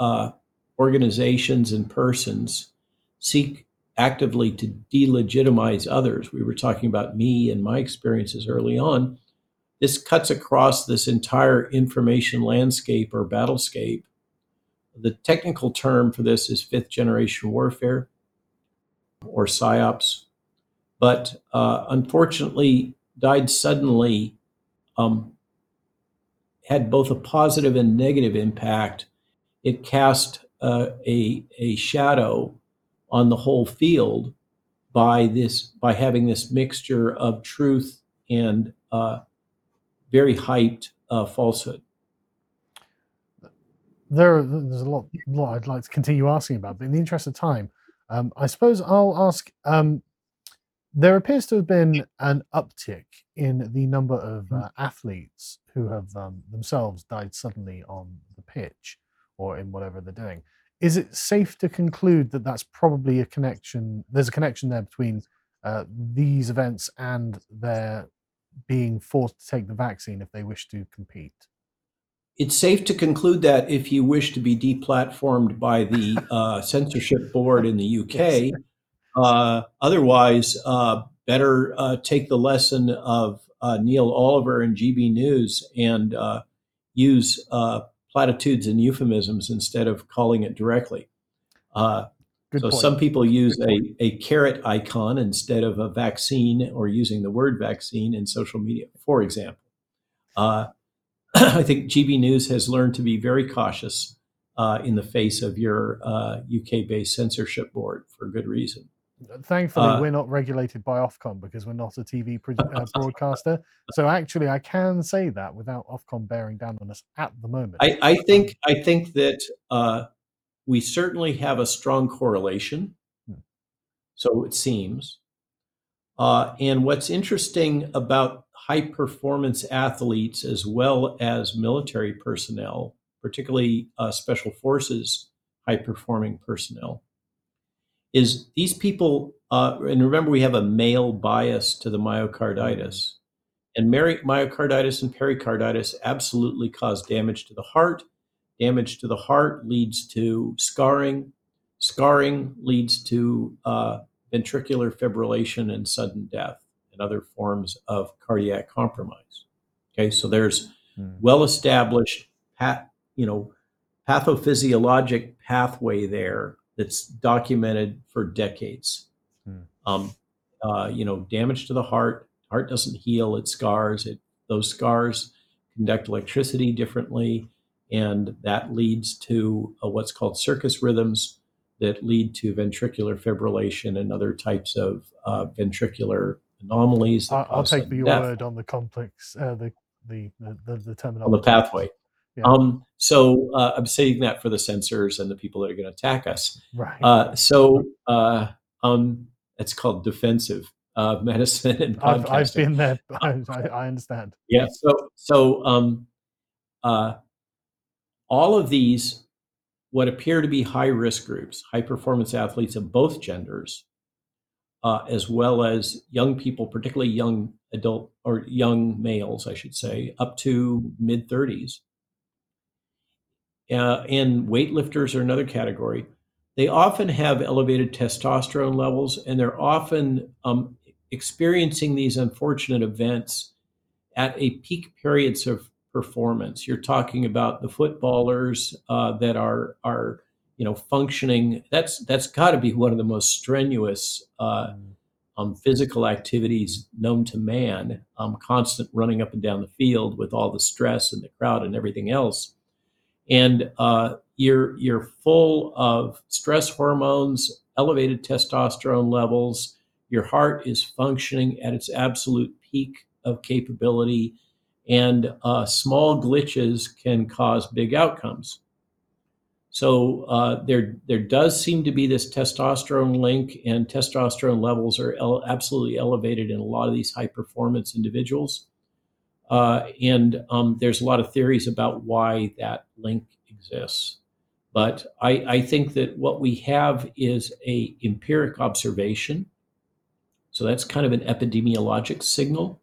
Speaker 2: uh, organizations and persons seek actively to delegitimize others. We were talking about me and my experiences early on. This cuts across this entire information landscape or battlescape. The technical term for this is fifth generation warfare or psyops, but uh, unfortunately died suddenly. Um, had both a positive and negative impact. It cast uh, a a shadow on the whole field by this by having this mixture of truth and uh, very hyped uh, falsehood.
Speaker 1: There, there's a lot, lot I'd like to continue asking about, but in the interest of time, um, I suppose I'll ask. Um, there appears to have been an uptick in the number of uh, athletes who have um, themselves died suddenly on the pitch or in whatever they're doing. Is it safe to conclude that that's probably a connection? There's a connection there between uh, these events and their being forced to take the vaccine if they wish to compete.
Speaker 2: It's safe to conclude that if you wish to be deplatformed by the uh, *laughs* censorship board in the UK, uh, otherwise, uh, better uh, take the lesson of uh, Neil Oliver and GB News and uh, use uh, platitudes and euphemisms instead of calling it directly. Uh, so
Speaker 1: point.
Speaker 2: some people use a, a carrot icon instead of a vaccine or using the word vaccine in social media, for example. Uh, *clears throat* I think GB News has learned to be very cautious uh, in the face of your uh, UK based censorship board for good reason.
Speaker 1: Thankfully,
Speaker 2: Uh,
Speaker 1: we're not regulated by Ofcom because we're not a TV pro- uh, *laughs* broadcaster. So actually, I can say that without Ofcom bearing down on us at the moment.
Speaker 2: I, I think I think that uh, we certainly have a strong correlation.
Speaker 1: Hmm.
Speaker 2: So it seems. Uh, and what's interesting about high performance athletes as well as military personnel, particularly uh, special forces high performing personnel, is these people. Uh, and remember, we have a male bias to the myocarditis. And myocarditis and pericarditis absolutely cause damage to the heart. Damage to the heart leads to scarring. Scarring leads to uh, ventricular fibrillation and sudden death and other forms of cardiac compromise. Okay, so there's
Speaker 1: Hmm.
Speaker 2: well-established, pat, you know, pathophysiologic pathway there that's documented for decades.
Speaker 1: Hmm.
Speaker 2: Um, uh, you know, damage to the heart. Heart doesn't heal; it scars. It those scars conduct electricity differently, and that leads to uh, what's called circus rhythms that lead to ventricular fibrillation and other types of uh, ventricular anomalies.
Speaker 1: I'll take your
Speaker 2: death
Speaker 1: word on the complex, uh, the, the the the the
Speaker 2: on the pathway.
Speaker 1: Yeah.
Speaker 2: Um, so uh, I'm saying that for the censors and the people that are going to attack us.
Speaker 1: Right.
Speaker 2: Uh, so uh, um, it's called defensive uh, *laughs* medicine and
Speaker 1: I've, I've been there. I, I I understand.
Speaker 2: Yeah. So so um, uh, all of these, what appear to be high risk groups, high performance athletes of both genders, uh, as well as young people, particularly young adult or young males, I should say, up to mid 30s. Uh, and weightlifters are another category. They often have elevated testosterone levels, and they're often um, experiencing these unfortunate events at a peak periods of performance. You're talking about the footballers uh, that are are you know functioning. That's that's got to be one of the most strenuous uh,
Speaker 1: Mm.
Speaker 2: um, physical activities known to man. Um, constant running up and down the field with all the stress and the crowd and everything else, and uh, you're you're full of stress hormones, elevated testosterone levels. Your heart is functioning at its absolute peak of capability, and uh, small glitches can cause big outcomes. So uh, there, there does seem to be this testosterone link, and testosterone levels are el- absolutely elevated in a lot of these high performance individuals. Uh, and um, there's a lot of theories about why that link exists. But I, I think that what we have is a empiric observation. So that's kind of an epidemiologic signal.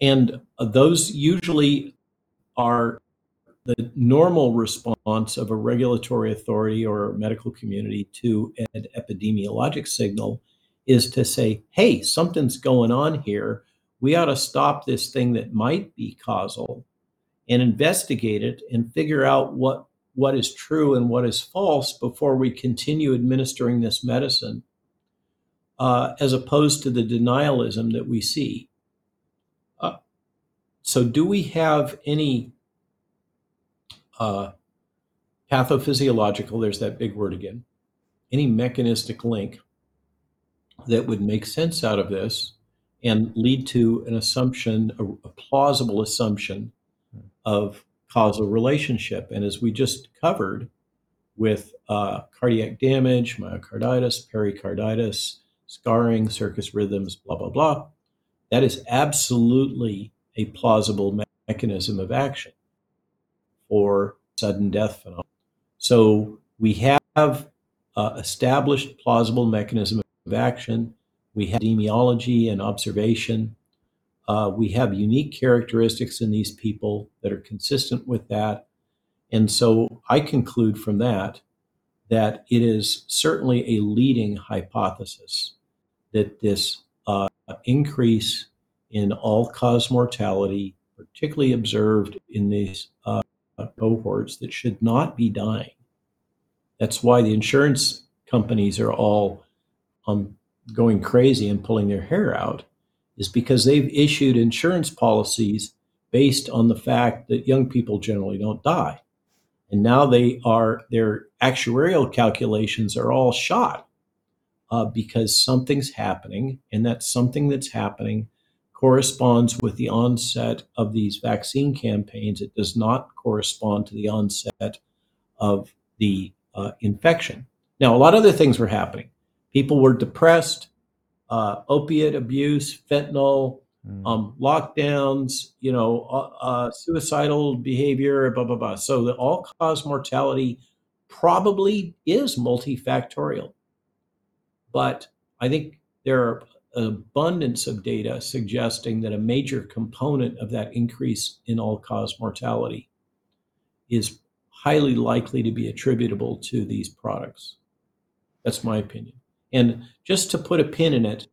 Speaker 2: And uh, those usually are the normal response of a regulatory authority or medical community to an epidemiologic signal is to say, hey, something's going on here. We ought to stop this thing that might be causal and investigate it and figure out what, what is true and what is false before we continue administering this medicine, uh, as opposed to the denialism that we see. Uh, so, do we have any uh, pathophysiological, there's that big word again, any mechanistic link that would make sense out of this and lead to an assumption, a, a plausible assumption of causal relationship. And as we just covered with uh, cardiac damage, myocarditis, pericarditis, scarring, circus rhythms, blah, blah, blah, that is absolutely a plausible me- mechanism of action for sudden death phenomenon. So we have uh, established plausible mechanism of action. We have epidemiology and observation. Uh, we have unique characteristics in these people that are consistent with that. And so I conclude from that that it is certainly a leading hypothesis that this uh, increase in all cause mortality, particularly observed in these uh, cohorts that should not be dying. That's why the insurance companies are all um, going crazy and pulling their hair out is because they've issued insurance policies based on the fact that young people generally don't die. And now they are, their actuarial calculations are all shot uh, because something's happening, and that something that's happening corresponds with the onset of these vaccine campaigns. It does not correspond to the onset of the uh, infection. Now, a lot of other things were happening. People were depressed, uh, opiate abuse, fentanyl, mm. um, lockdowns, you know, uh, uh, suicidal behavior, blah, blah, blah. So the all cause mortality probably is multifactorial. But I think there are an abundance of data suggesting that a major component of that increase in all cause mortality is highly likely to be attributable to these products. That's my opinion. And just to put a pin in it,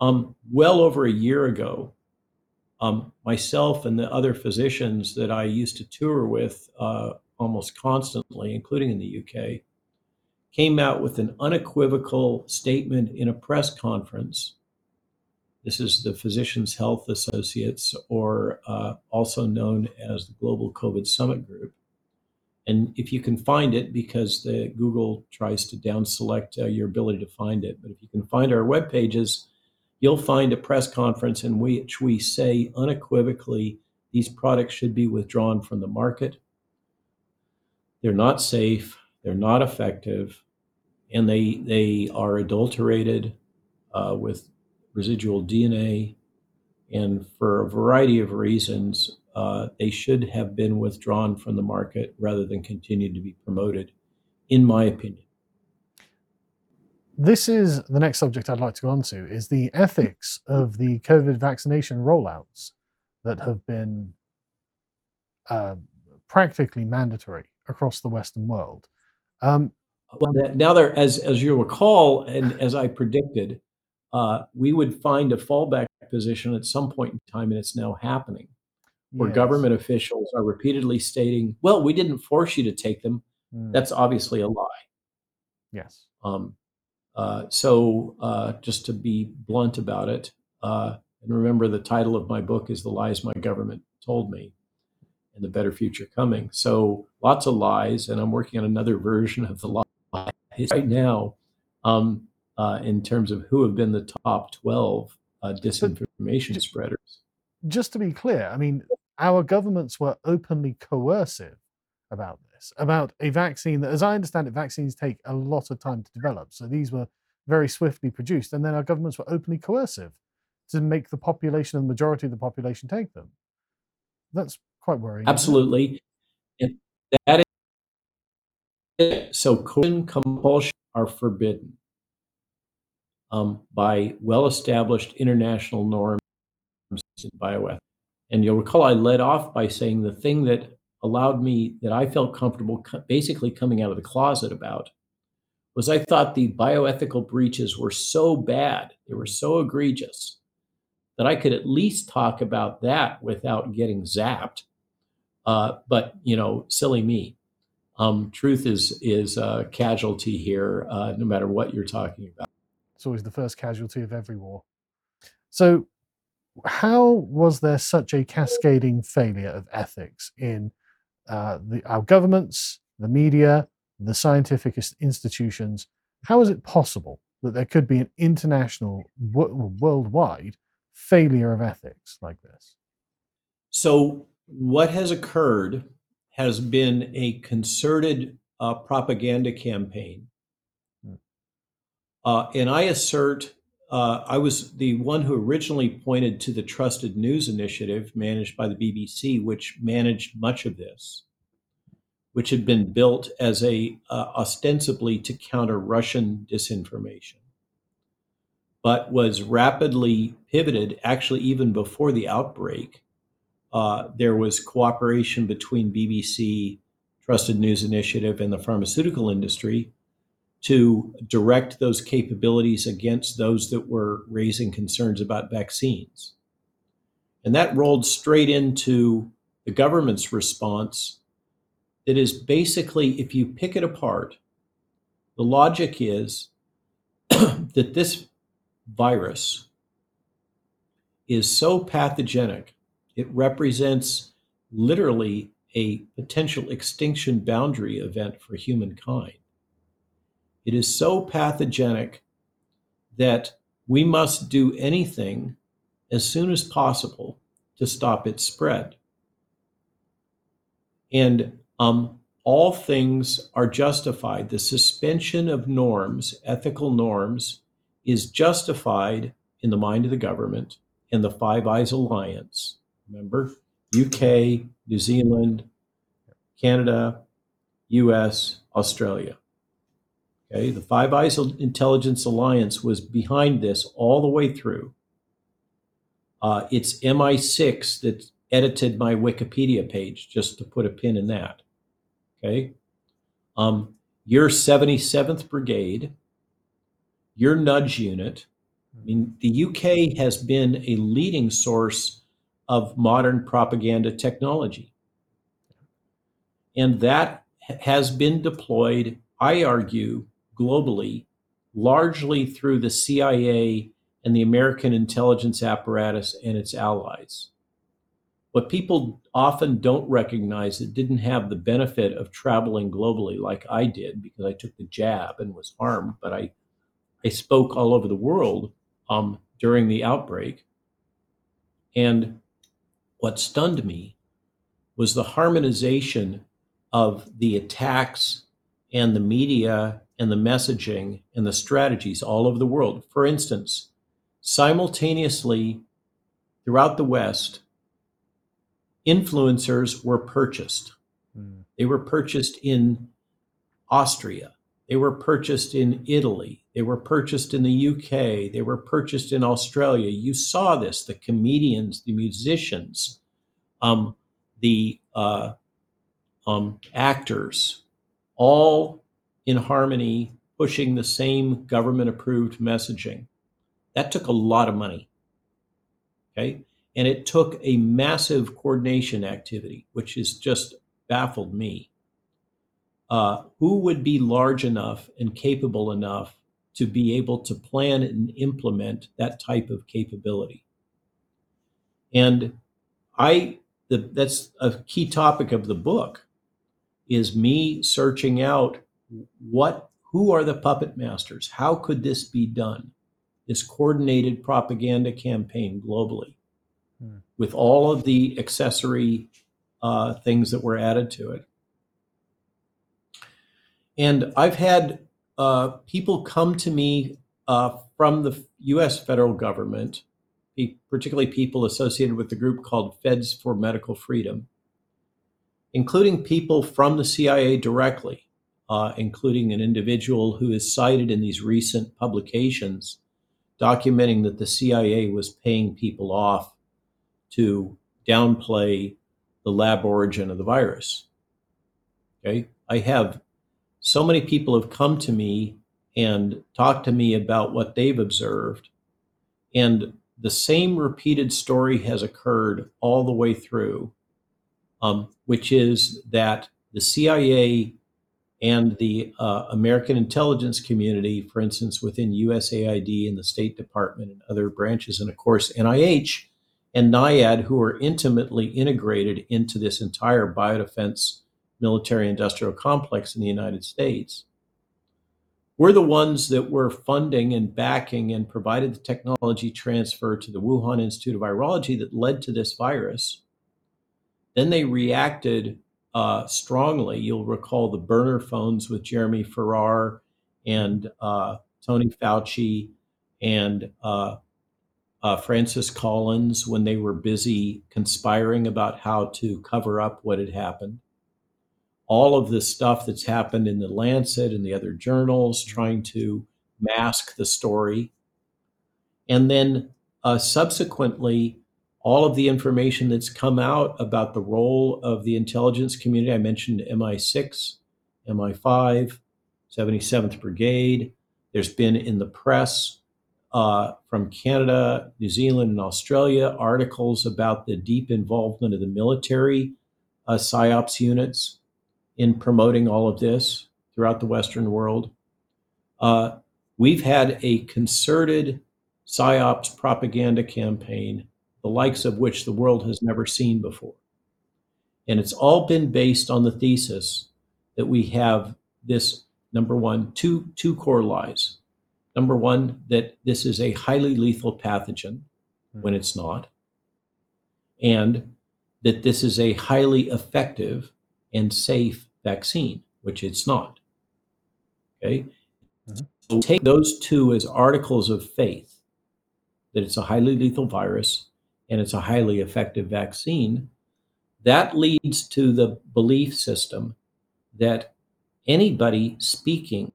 Speaker 2: um, well over a year ago, um, myself and the other physicians that I used to tour with uh, almost constantly, including in the UK, came out with an unequivocal statement in a press conference. This is the Physicians Health Associates, or uh, also known as the Global COVID Summit Group. And if you can find it, because the Google tries to down select uh, your ability to find it, but if you can find our web pages, you'll find a press conference in which we say unequivocally these products should be withdrawn from the market. They're not safe, they're not effective, and they they are adulterated uh, with residual DNA, and for a variety of reasons, uh, they should have been withdrawn from the market rather than continue to be promoted, in my opinion.
Speaker 1: This is the next subject I'd like to go on to is the ethics of the COVID vaccination rollouts that have been uh, practically mandatory across the Western world. Um,
Speaker 2: well, now there, as as you recall, and as I predicted, uh, we would find a fallback position at some point in time, and it's now happening where yes. government officials are repeatedly stating, "Well, we didn't force you to take them." Mm. That's obviously a lie.
Speaker 1: Yes.
Speaker 2: Um, uh, so, uh, just to be blunt about it, uh, and remember, the title of my book is "The Lies My Government Told Me." And the better future coming. So lots of lies, and I'm working on another version of the lies right now, um, uh, in terms of who have been the top 12 uh, disinformation but, spreaders.
Speaker 1: Just to be clear, I mean, our governments were openly coercive about this, about a vaccine that, as I understand it, vaccines take a lot of time to develop. So these were very swiftly produced, and then our governments were openly coercive to make the population the majority of the population take them. That's quite worrying.
Speaker 2: Absolutely. That is, so coercion compulsion are forbidden um, by well-established international norms in bioethics. And you'll recall I led off by saying the thing that allowed me, that I felt comfortable basically coming out of the closet about, was I thought the bioethical breaches were so bad, they were so egregious, that I could at least talk about that without getting zapped. Uh, but you know, silly me. Um, truth is is a casualty here, uh, no matter what you're talking about.
Speaker 1: It's always the first casualty of every war. So how was there such a cascading failure of ethics in uh, the, our governments, the media, the scientific institutions? How is it possible that there could be an international, worldwide failure of ethics like this?
Speaker 2: So, what has occurred has been a concerted uh, propaganda campaign. Hmm. Uh, and I assert uh, I was the one who originally pointed to the Trusted News Initiative managed by the BBC, which managed much of this, which had been built as a uh, ostensibly to counter Russian disinformation, but was rapidly pivoted. Actually, even before the outbreak, uh, there was cooperation between BBC, Trusted News Initiative, and the pharmaceutical industry to direct those capabilities against those that were raising concerns about vaccines. And that rolled straight into the government's response that is basically, if you pick it apart, the logic is *clears throat* that this virus is so pathogenic, it represents literally a potential extinction boundary event for humankind. It is so pathogenic that we must do anything as soon as possible to stop its spread. And um, all things are justified. The suspension of norms, ethical norms, is justified in the mind of the government and the Five Eyes Alliance. Remember, UK, New Zealand, Canada, US, Australia. Okay, the Five Eyes Intelligence Alliance was behind this all the way through. Uh, it's MI6 that edited my Wikipedia page, just to put a pin in that. Okay. Um, your 77th Brigade, your nudge unit. I mean, the UK has been a leading source of modern propaganda technology. And that has been deployed, I argue, globally, largely through the CIA and the American intelligence apparatus and its allies. What people often don't recognize that didn't have the benefit of traveling globally like I did because I took the jab and was harmed, but I, I spoke all over the world um, during the outbreak. And what stunned me was the harmonization of the attacks and the media and the messaging and the strategies all over the world. For instance, simultaneously throughout the West, influencers were purchased. Mm. They were purchased in Austria. They were purchased in Italy. They were purchased in the UK. They were purchased in Australia. You saw this the comedians, the musicians, um, the uh, um, actors, all in harmony, pushing the same government approved messaging. That took a lot of money. Okay. And it took a massive coordination activity, which has just baffled me. Uh, who would be large enough and capable enough to be able to plan and implement that type of capability? And I, the, that's a key topic of the book, is me searching out what, who are the puppet masters? How could this be done? This coordinated propaganda campaign globally hmm. with all of the accessory uh, things that were added to it. And I've had uh, people come to me uh, from the US federal government, particularly people associated with the group called Feds for Medical Freedom, including people from the CIA directly, uh, including an individual who is cited in these recent publications documenting that the CIA was paying people off to downplay the lab origin of the virus. Okay. I have so many people have come to me and talked to me about what they've observed. And the same repeated story has occurred all the way through, um, which is that the CIA and the uh, American intelligence community, for instance, within USAID and the State Department and other branches, and of course, NIH and NIAID, who are intimately integrated into this entire biodefense military industrial complex in the United States. We're the ones that were funding and backing and provided the technology transfer to the Wuhan Institute of Virology that led to this virus. Then they reacted uh, strongly. You'll recall the burner phones with Jeremy Farrar and uh, Tony Fauci and uh, uh, Francis Collins when they were busy conspiring about how to cover up what had happened. All of the stuff that's happened in the Lancet and the other journals trying to mask the story. And then uh, subsequently, all of the information that's come out about the role of the intelligence community. I mentioned MI6, MI5, 77th Brigade. There's been in the press uh, from Canada, New Zealand, and Australia, articles about the deep involvement of the military uh, psyops units in promoting all of this throughout the Western world. Uh, we've had a concerted psyops propaganda campaign, the likes of which the world has never seen before. And it's all been based on the thesis that we have this number one, two, two core lies. Number one, that this is a highly lethal pathogen when it's not, and that this is a highly effective and safe vaccine, which it's not. Okay.
Speaker 1: Mhm.
Speaker 2: So take those two as articles of faith that it's a highly lethal virus and it's a highly effective vaccine. That leads to the belief system that anybody speaking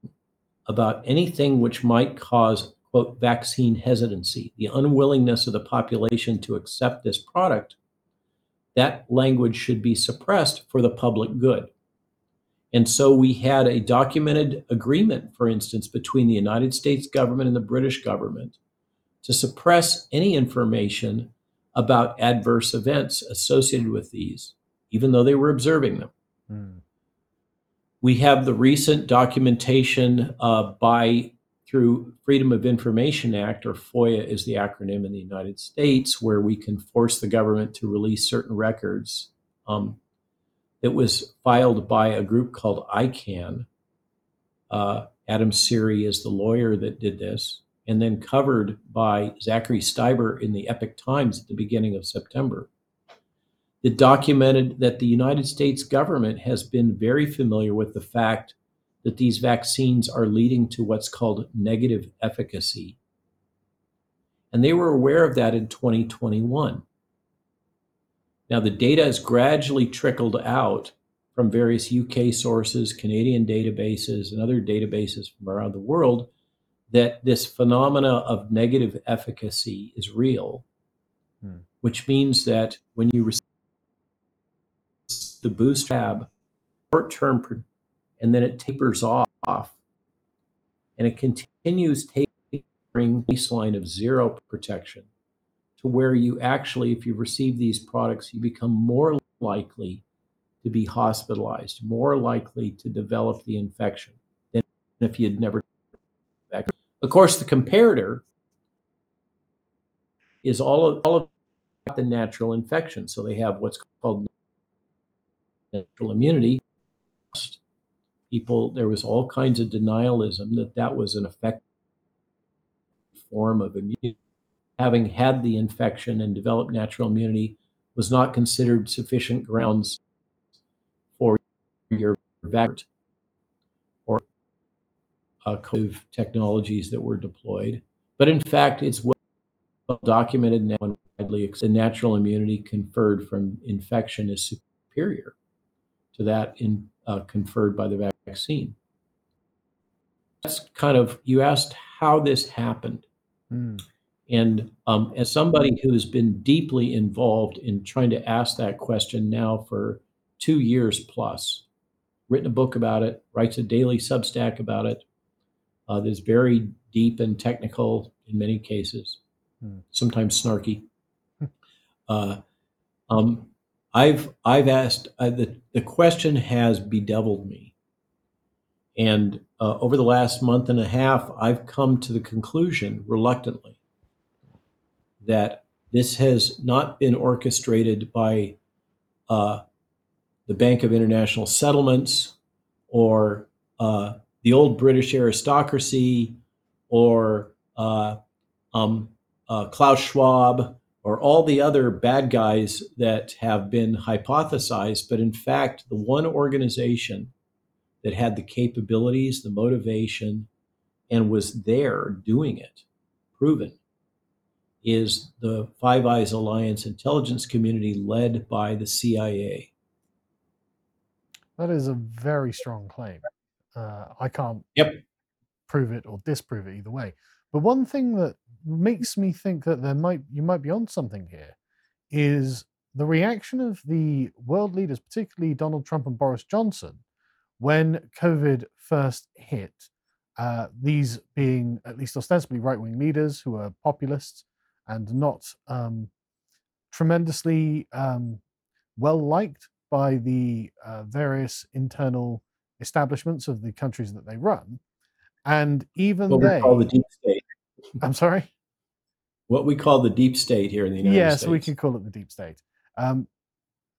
Speaker 2: about anything which might cause, quote, vaccine hesitancy, the unwillingness of the population to accept this product, that language should be suppressed for the public good. And so we had a documented agreement, for instance, between the United States government and the British government to suppress any information about adverse events associated with these, even though they were observing them.
Speaker 1: Mm.
Speaker 2: We have the recent documentation uh, by through Freedom of Information Act, or FOIA is the acronym in the United States, where we can force the government to release certain records. Um, it was filed by a group called ICAN. Uh, Aaron Siri is the lawyer that did this, and then covered by Zachary Stieber in the Epoch Times at the beginning of September. It documented that the United States government has been very familiar with the fact that these vaccines are leading to what's called negative efficacy. And they were aware of that in 2021. Now, the data has gradually trickled out from various UK sources, Canadian databases, and other databases from around the world that this phenomena of negative efficacy is real,
Speaker 1: Hmm.
Speaker 2: which means that when you receive the boost tab, short term, and then it tapers off, and it continues tapering baseline of zero protection to where you actually, if you receive these products, you become more likely to be hospitalized, more likely to develop the infection than if you had never. Of course, the comparator is all of, all of the natural infection. So they have what's called natural immunity. People, there was all kinds of denialism that that was an effective form of immunity. Having had the infection and developed natural immunity was not considered sufficient grounds for your vaccine uh, technologies that were deployed. But in fact, it's well documented now and widely the natural immunity conferred from infection is superior to that in, uh, conferred by the vaccine. That's kind of, you asked how this happened.
Speaker 1: Mm.
Speaker 2: And um, as somebody who's been deeply involved in trying to ask that question now for two years plus, written a book about it, writes a daily Substack about it, uh, that's very deep and technical in many cases,
Speaker 1: Hmm.
Speaker 2: sometimes snarky. uh, um, I've I've asked uh, the the question has bedeviled me, and uh, over the last month and a half, I've come to the conclusion, reluctantly, that this has not been orchestrated by uh, the Bank of International Settlements or uh, the old British aristocracy or uh, um, uh, Klaus Schwab or all the other bad guys that have been hypothesized. But in fact, the one organization that had the capabilities, the motivation, and was there doing it, proven, is the Five Eyes Alliance intelligence community led by the CIA.
Speaker 1: That is a very strong claim. Uh, I can't
Speaker 2: Yep.
Speaker 1: prove it or disprove it either way. But one thing that makes me think that there might you might be on something here is the reaction of the world leaders, particularly Donald Trump and Boris Johnson, when COVID first hit. Uh, these being at least ostensibly right wing leaders who are populists and not um, tremendously um, well liked by the uh, various internal establishments of the countries that they run. And even
Speaker 2: what
Speaker 1: they,
Speaker 2: we call the deep state.
Speaker 1: I'm sorry.
Speaker 2: What we call the deep state here in the United
Speaker 1: yes,
Speaker 2: States.
Speaker 1: Yes, we could call it the deep state. Um,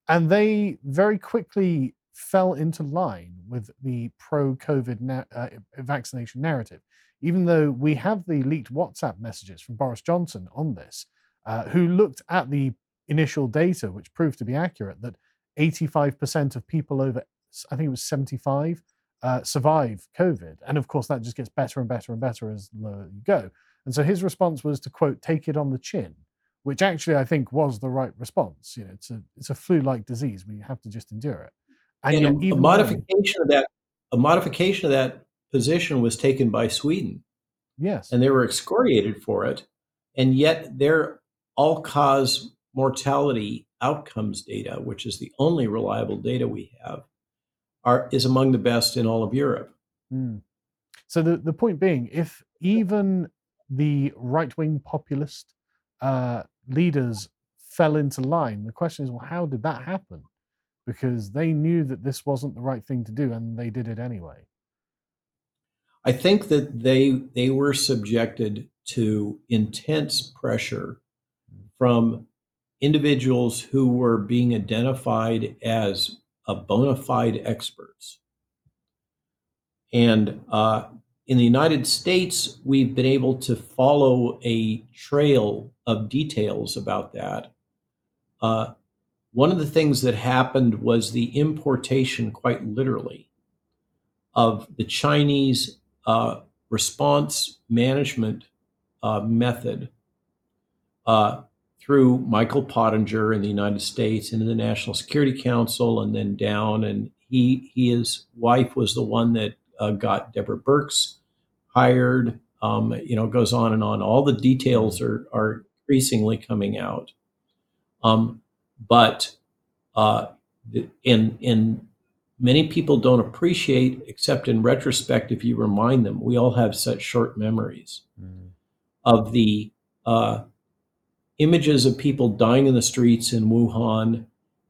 Speaker 1: and they very quickly fell into line with the pro-COVID na- uh, vaccination narrative, even though we have the leaked WhatsApp messages from Boris Johnson on this, uh, who looked at the initial data, which proved to be accurate, that 85% of people over, I think it was 75, uh, survive COVID. And of course, that just gets better and better and better as you go. And so his response was to quote, take it on the chin, which actually I think was the right response. You know, it's a it's a flu-like disease. We have to just endure it.
Speaker 2: And,
Speaker 1: yet
Speaker 2: a, a
Speaker 1: even then-
Speaker 2: modification of that a modification of that position was taken by Sweden,
Speaker 1: yes.
Speaker 2: and they were excoriated for it. And yet their all cause mortality outcomes data, which is the only reliable data we have, are is among the best in all of Europe.
Speaker 1: Mm. So the, the point being, if even the right wing populist uh, leaders fell into line, the question is, well, how did that happen? Because they knew that this wasn't the right thing to do, and they did it anyway.
Speaker 2: I think that they they were subjected to intense pressure from individuals who were being identified as bona fide experts. And uh, in the United States, we've been able to follow a trail of details about that. Uh, one of the things that happened was the importation, quite literally, of the Chinese uh, response management uh, method uh, through Michael Pottinger in the United States into the National Security Council and then down. And he, he his wife was the one that uh, got Deborah Birx hired. Um, you know, goes on and on. All the details are are increasingly coming out. Um, but uh, in in many people don't appreciate, except in retrospect, if you remind them, we all have such short memories
Speaker 1: Mm.
Speaker 2: of the uh, images of people dying in the streets in Wuhan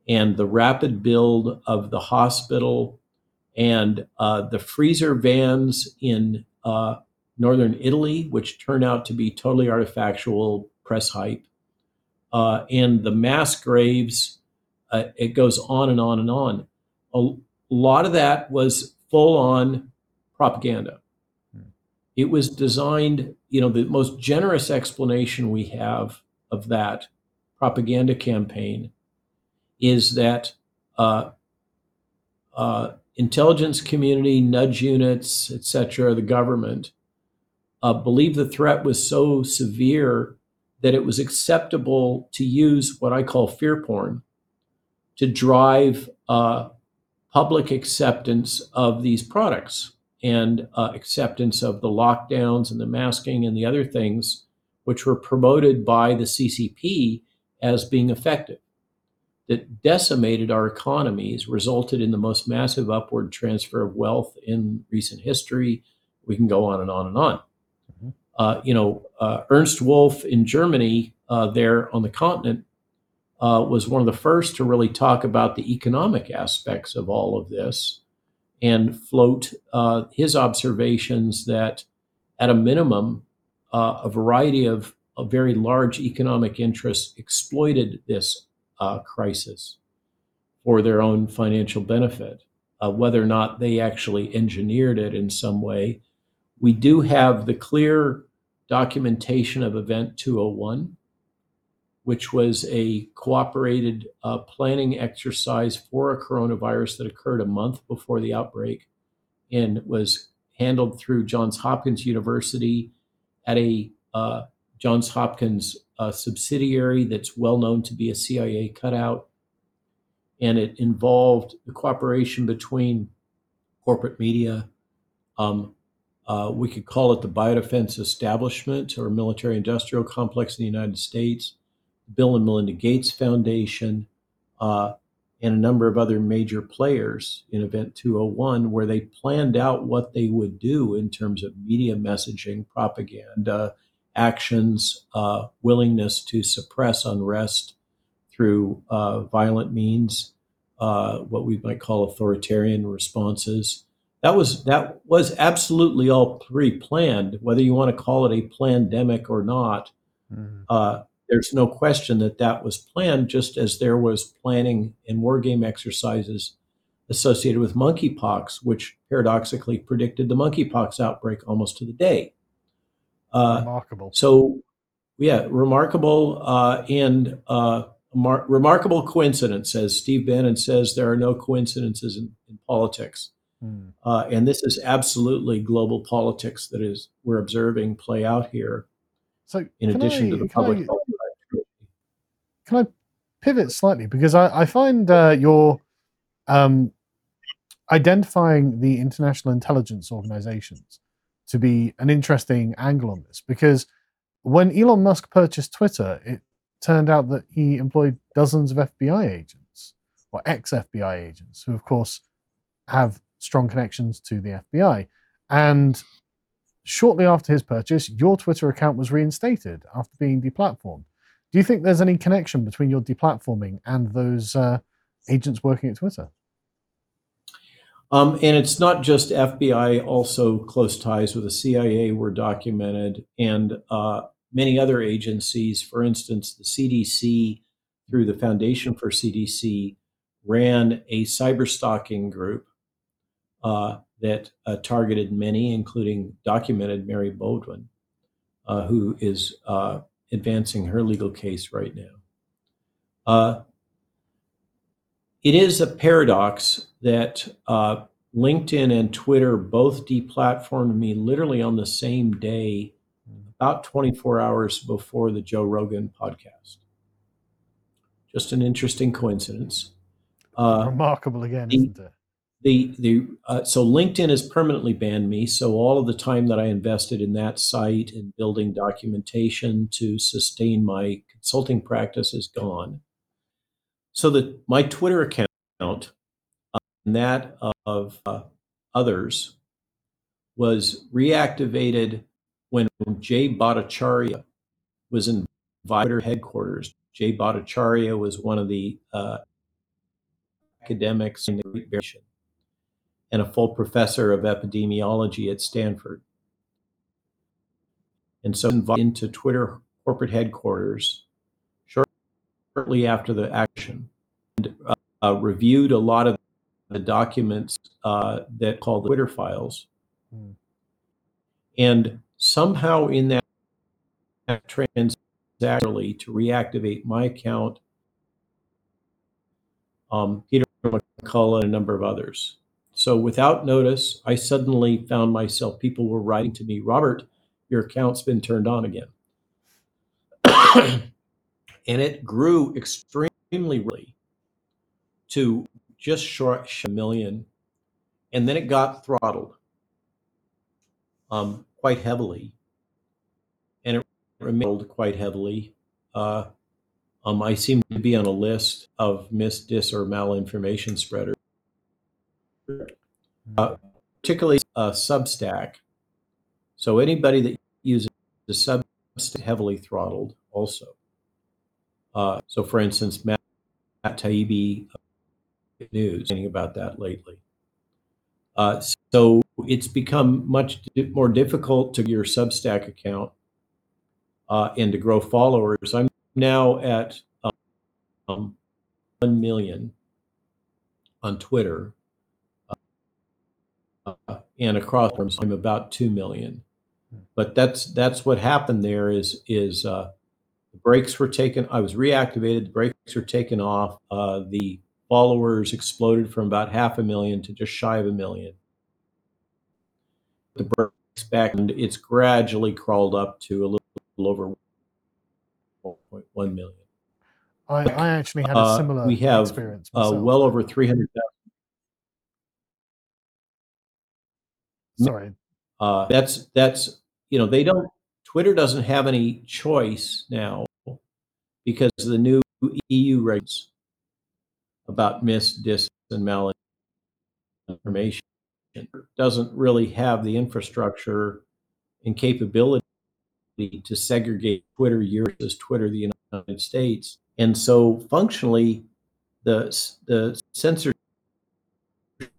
Speaker 2: and the rapid build of the hospital and uh, the freezer vans in uh, northern Italy, which turn out to be totally artifactual press hype, uh, and the mass graves. Uh, it goes on and on and on. A lot of that was full on propaganda.
Speaker 1: Hmm.
Speaker 2: It was designed, you know, the most generous explanation we have of that propaganda campaign is that uh, uh, intelligence community, nudge units, etc., the government uh, believed the threat was so severe that it was acceptable to use what I call fear porn to drive uh, public acceptance of these products and uh, acceptance of the lockdowns and the masking and the other things which were promoted by the CCP as being effective, that decimated our economies, resulted in the most massive upward transfer of wealth in recent history. We can go on and on and on.
Speaker 1: Mhm.
Speaker 2: Uh, you know, uh, Ernst Wolff in Germany, uh, there on the continent, uh, was one of the first to really talk about the economic aspects of all of this and float uh, his observations that, at a minimum, uh, a variety of, of very large economic interests exploited this uh, crisis for their own financial benefit. Uh, whether or not they actually engineered it in some way, we do have the clear documentation of Event 201, which was a cooperated uh, planning exercise for a coronavirus that occurred a month before the outbreak and was handled through Johns Hopkins University at a uh, Johns Hopkins uh, subsidiary that's well known to be a CIA cutout. And it involved the cooperation between corporate media. Um, uh, we could call it the biodefense establishment or military industrial complex in the United States, Bill and Melinda Gates Foundation, uh, and a number of other major players in Event 201, where they planned out what they would do in terms of media messaging, propaganda, actions, uh, willingness to suppress unrest through uh, violent means, uh, what we might call authoritarian responses, that was that was absolutely all pre-planned. Whether you want to call it a pandemic or not, mm. Uh, there's no question that that was planned. Just as there was planning and war game exercises associated with monkeypox, which paradoxically predicted the monkeypox outbreak almost to the day.
Speaker 1: Uh, remarkable.
Speaker 2: So, yeah, remarkable uh, and uh, mar- remarkable coincidence, as Steve Bannon says, there are no coincidences in, in politics. Mm. and this is absolutely global politics that is we're observing play out here.
Speaker 1: So,
Speaker 2: in addition
Speaker 1: I,
Speaker 2: to the public,
Speaker 1: I, can I pivot slightly because I, I find uh, your um, identifying the international intelligence organizations to be an interesting angle on this because when Elon Musk purchased Twitter, it turned out that he employed dozens of FBI agents or ex FBI agents who, of course, have strong connections to the FBI. And shortly after his purchase, your Twitter account was reinstated after being deplatformed. Do you think there's any connection between your deplatforming and those uh, agents working at Twitter?
Speaker 2: Um, and it's not just FBI, also close ties with the CIA were documented and uh, many other agencies. For instance, the CDC, through the Foundation for CDC, ran a cyber stalking group uh, that uh, targeted many, including documented Mary Baldwin, uh, who is uh, advancing her legal case right now. Uh, it is a paradox that uh, LinkedIn and Twitter both deplatformed me literally on the same day, about 24 hours before the Joe Rogan podcast. Just an interesting coincidence.
Speaker 1: Uh, Remarkable again, the, isn't it?
Speaker 2: The the uh, so LinkedIn has permanently banned me. So all of the time that I invested in that site and building documentation to sustain my consulting practice is gone so that my Twitter account uh, and that of uh, others was reactivated when Jay Bhattacharya was in Twitter headquarters. Jay Bhattacharya was one of the uh, academics in the Great and a full professor of epidemiology at Stanford. And so invited into Twitter corporate headquarters shortly after the action and uh, uh, reviewed a lot of the documents uh, that called the Twitter files. Hmm. And somehow in that, transaction to reactivate my account, um, Peter McCullough and a number of others. So without notice, I suddenly found myself, people were writing to me, Robert, your account's been turned on again. *coughs* and it grew extremely really to just short a million, and then it got throttled um, quite heavily, and it remained quite heavily. Uh, um, I seem to be on a list of mis, dis, or malinformation spreaders, uh, particularly uh, Substack. So anybody that uses the Substack heavily throttled also. Uh, so, for instance, Matt, Matt Taibbi news about that lately. Uh, so it's become much more difficult to your Substack account uh, and to grow followers. I'm now at um, 1 million on Twitter. Uh, and across I'm about 2 million. But that's that's what happened there is is uh, the brakes were taken. I was reactivated. The brakes were taken off. Uh, the followers exploded from about half a million to just shy of a million. The breaks back and it's gradually crawled up to a little, over 1.1 million.
Speaker 1: I, I actually had a similar uh,
Speaker 2: we have
Speaker 1: experience.
Speaker 2: Uh, well over 300,000.
Speaker 1: Sorry.
Speaker 2: Uh, that's that's you know they don't Twitter doesn't have any choice now because the new EU regs about mis, dis, and malinformation doesn't really have the infrastructure and capability to segregate Twitter versus Twitter the United States. And so functionally, the the censorship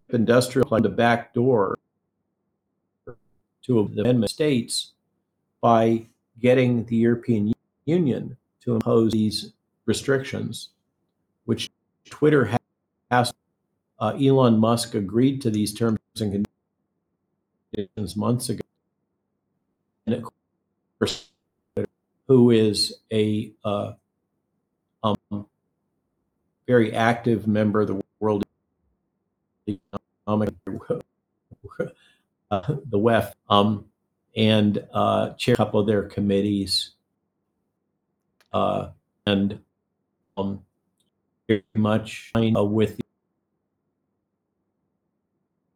Speaker 2: industrial the back door to the amendment states by getting the European Union to impose these restrictions, which Twitter has. Uh, Elon Musk agreed to these terms and conditions months ago. And of course, who is a uh, um, very active member of the World Economic, the WEF, um, and uh, chair a couple of their committees, uh, and um, very much uh, with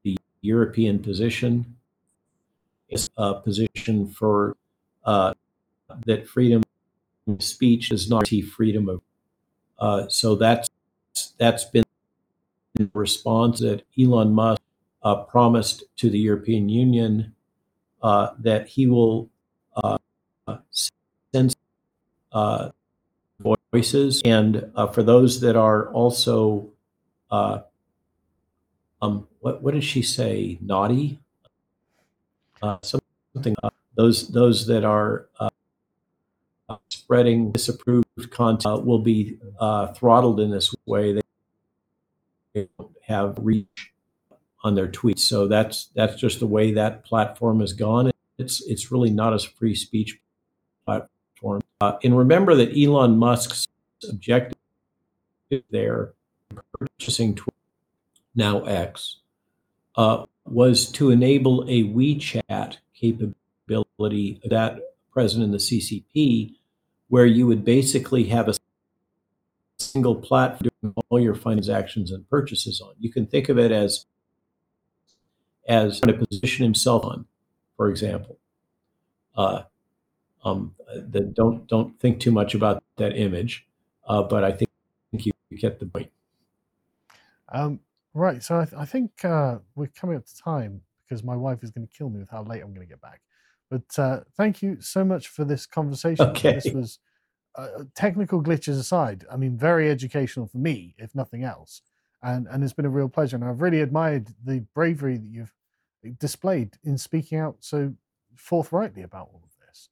Speaker 2: the European position, is a position for uh, that freedom of speech does not see freedom of. Uh, so that's that's been the response that Elon Musk uh, promised to the European Union uh, that he will uh, send uh, voices, and uh, for those that are also, uh, um, what what did she say? Naughty, something. Those those that are spreading disapproved content will be throttled in this way. They have reach on their tweets, so that's that's just the way that platform has gone. It's it's really not a free speech platform. Uh, and remember that Elon Musk's objective there, purchasing Twitter, now X, uh, was to enable a WeChat capability that present in the CCP, where you would basically have a single platform doing all your transactions and purchases on. You can think of it as as to position himself on, for example. Uh, um, the, don't don't think too much about that image, uh, but I think, think you get the point.
Speaker 1: Um, right. So I, th- I think uh, we're coming up to time because my wife is going to kill me with how late I'm going to get back. But uh, thank you so much for this conversation.
Speaker 2: Okay.
Speaker 1: This was uh, technical glitches aside. I mean, very educational for me, if nothing else. And and it's been a real pleasure. And I've really admired the bravery that you've displayed in speaking out so forthrightly about all of this.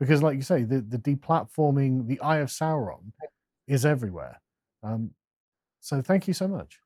Speaker 1: Because, like you say, the the deplatforming, the Eye of Sauron, is everywhere. Um, so thank you so much.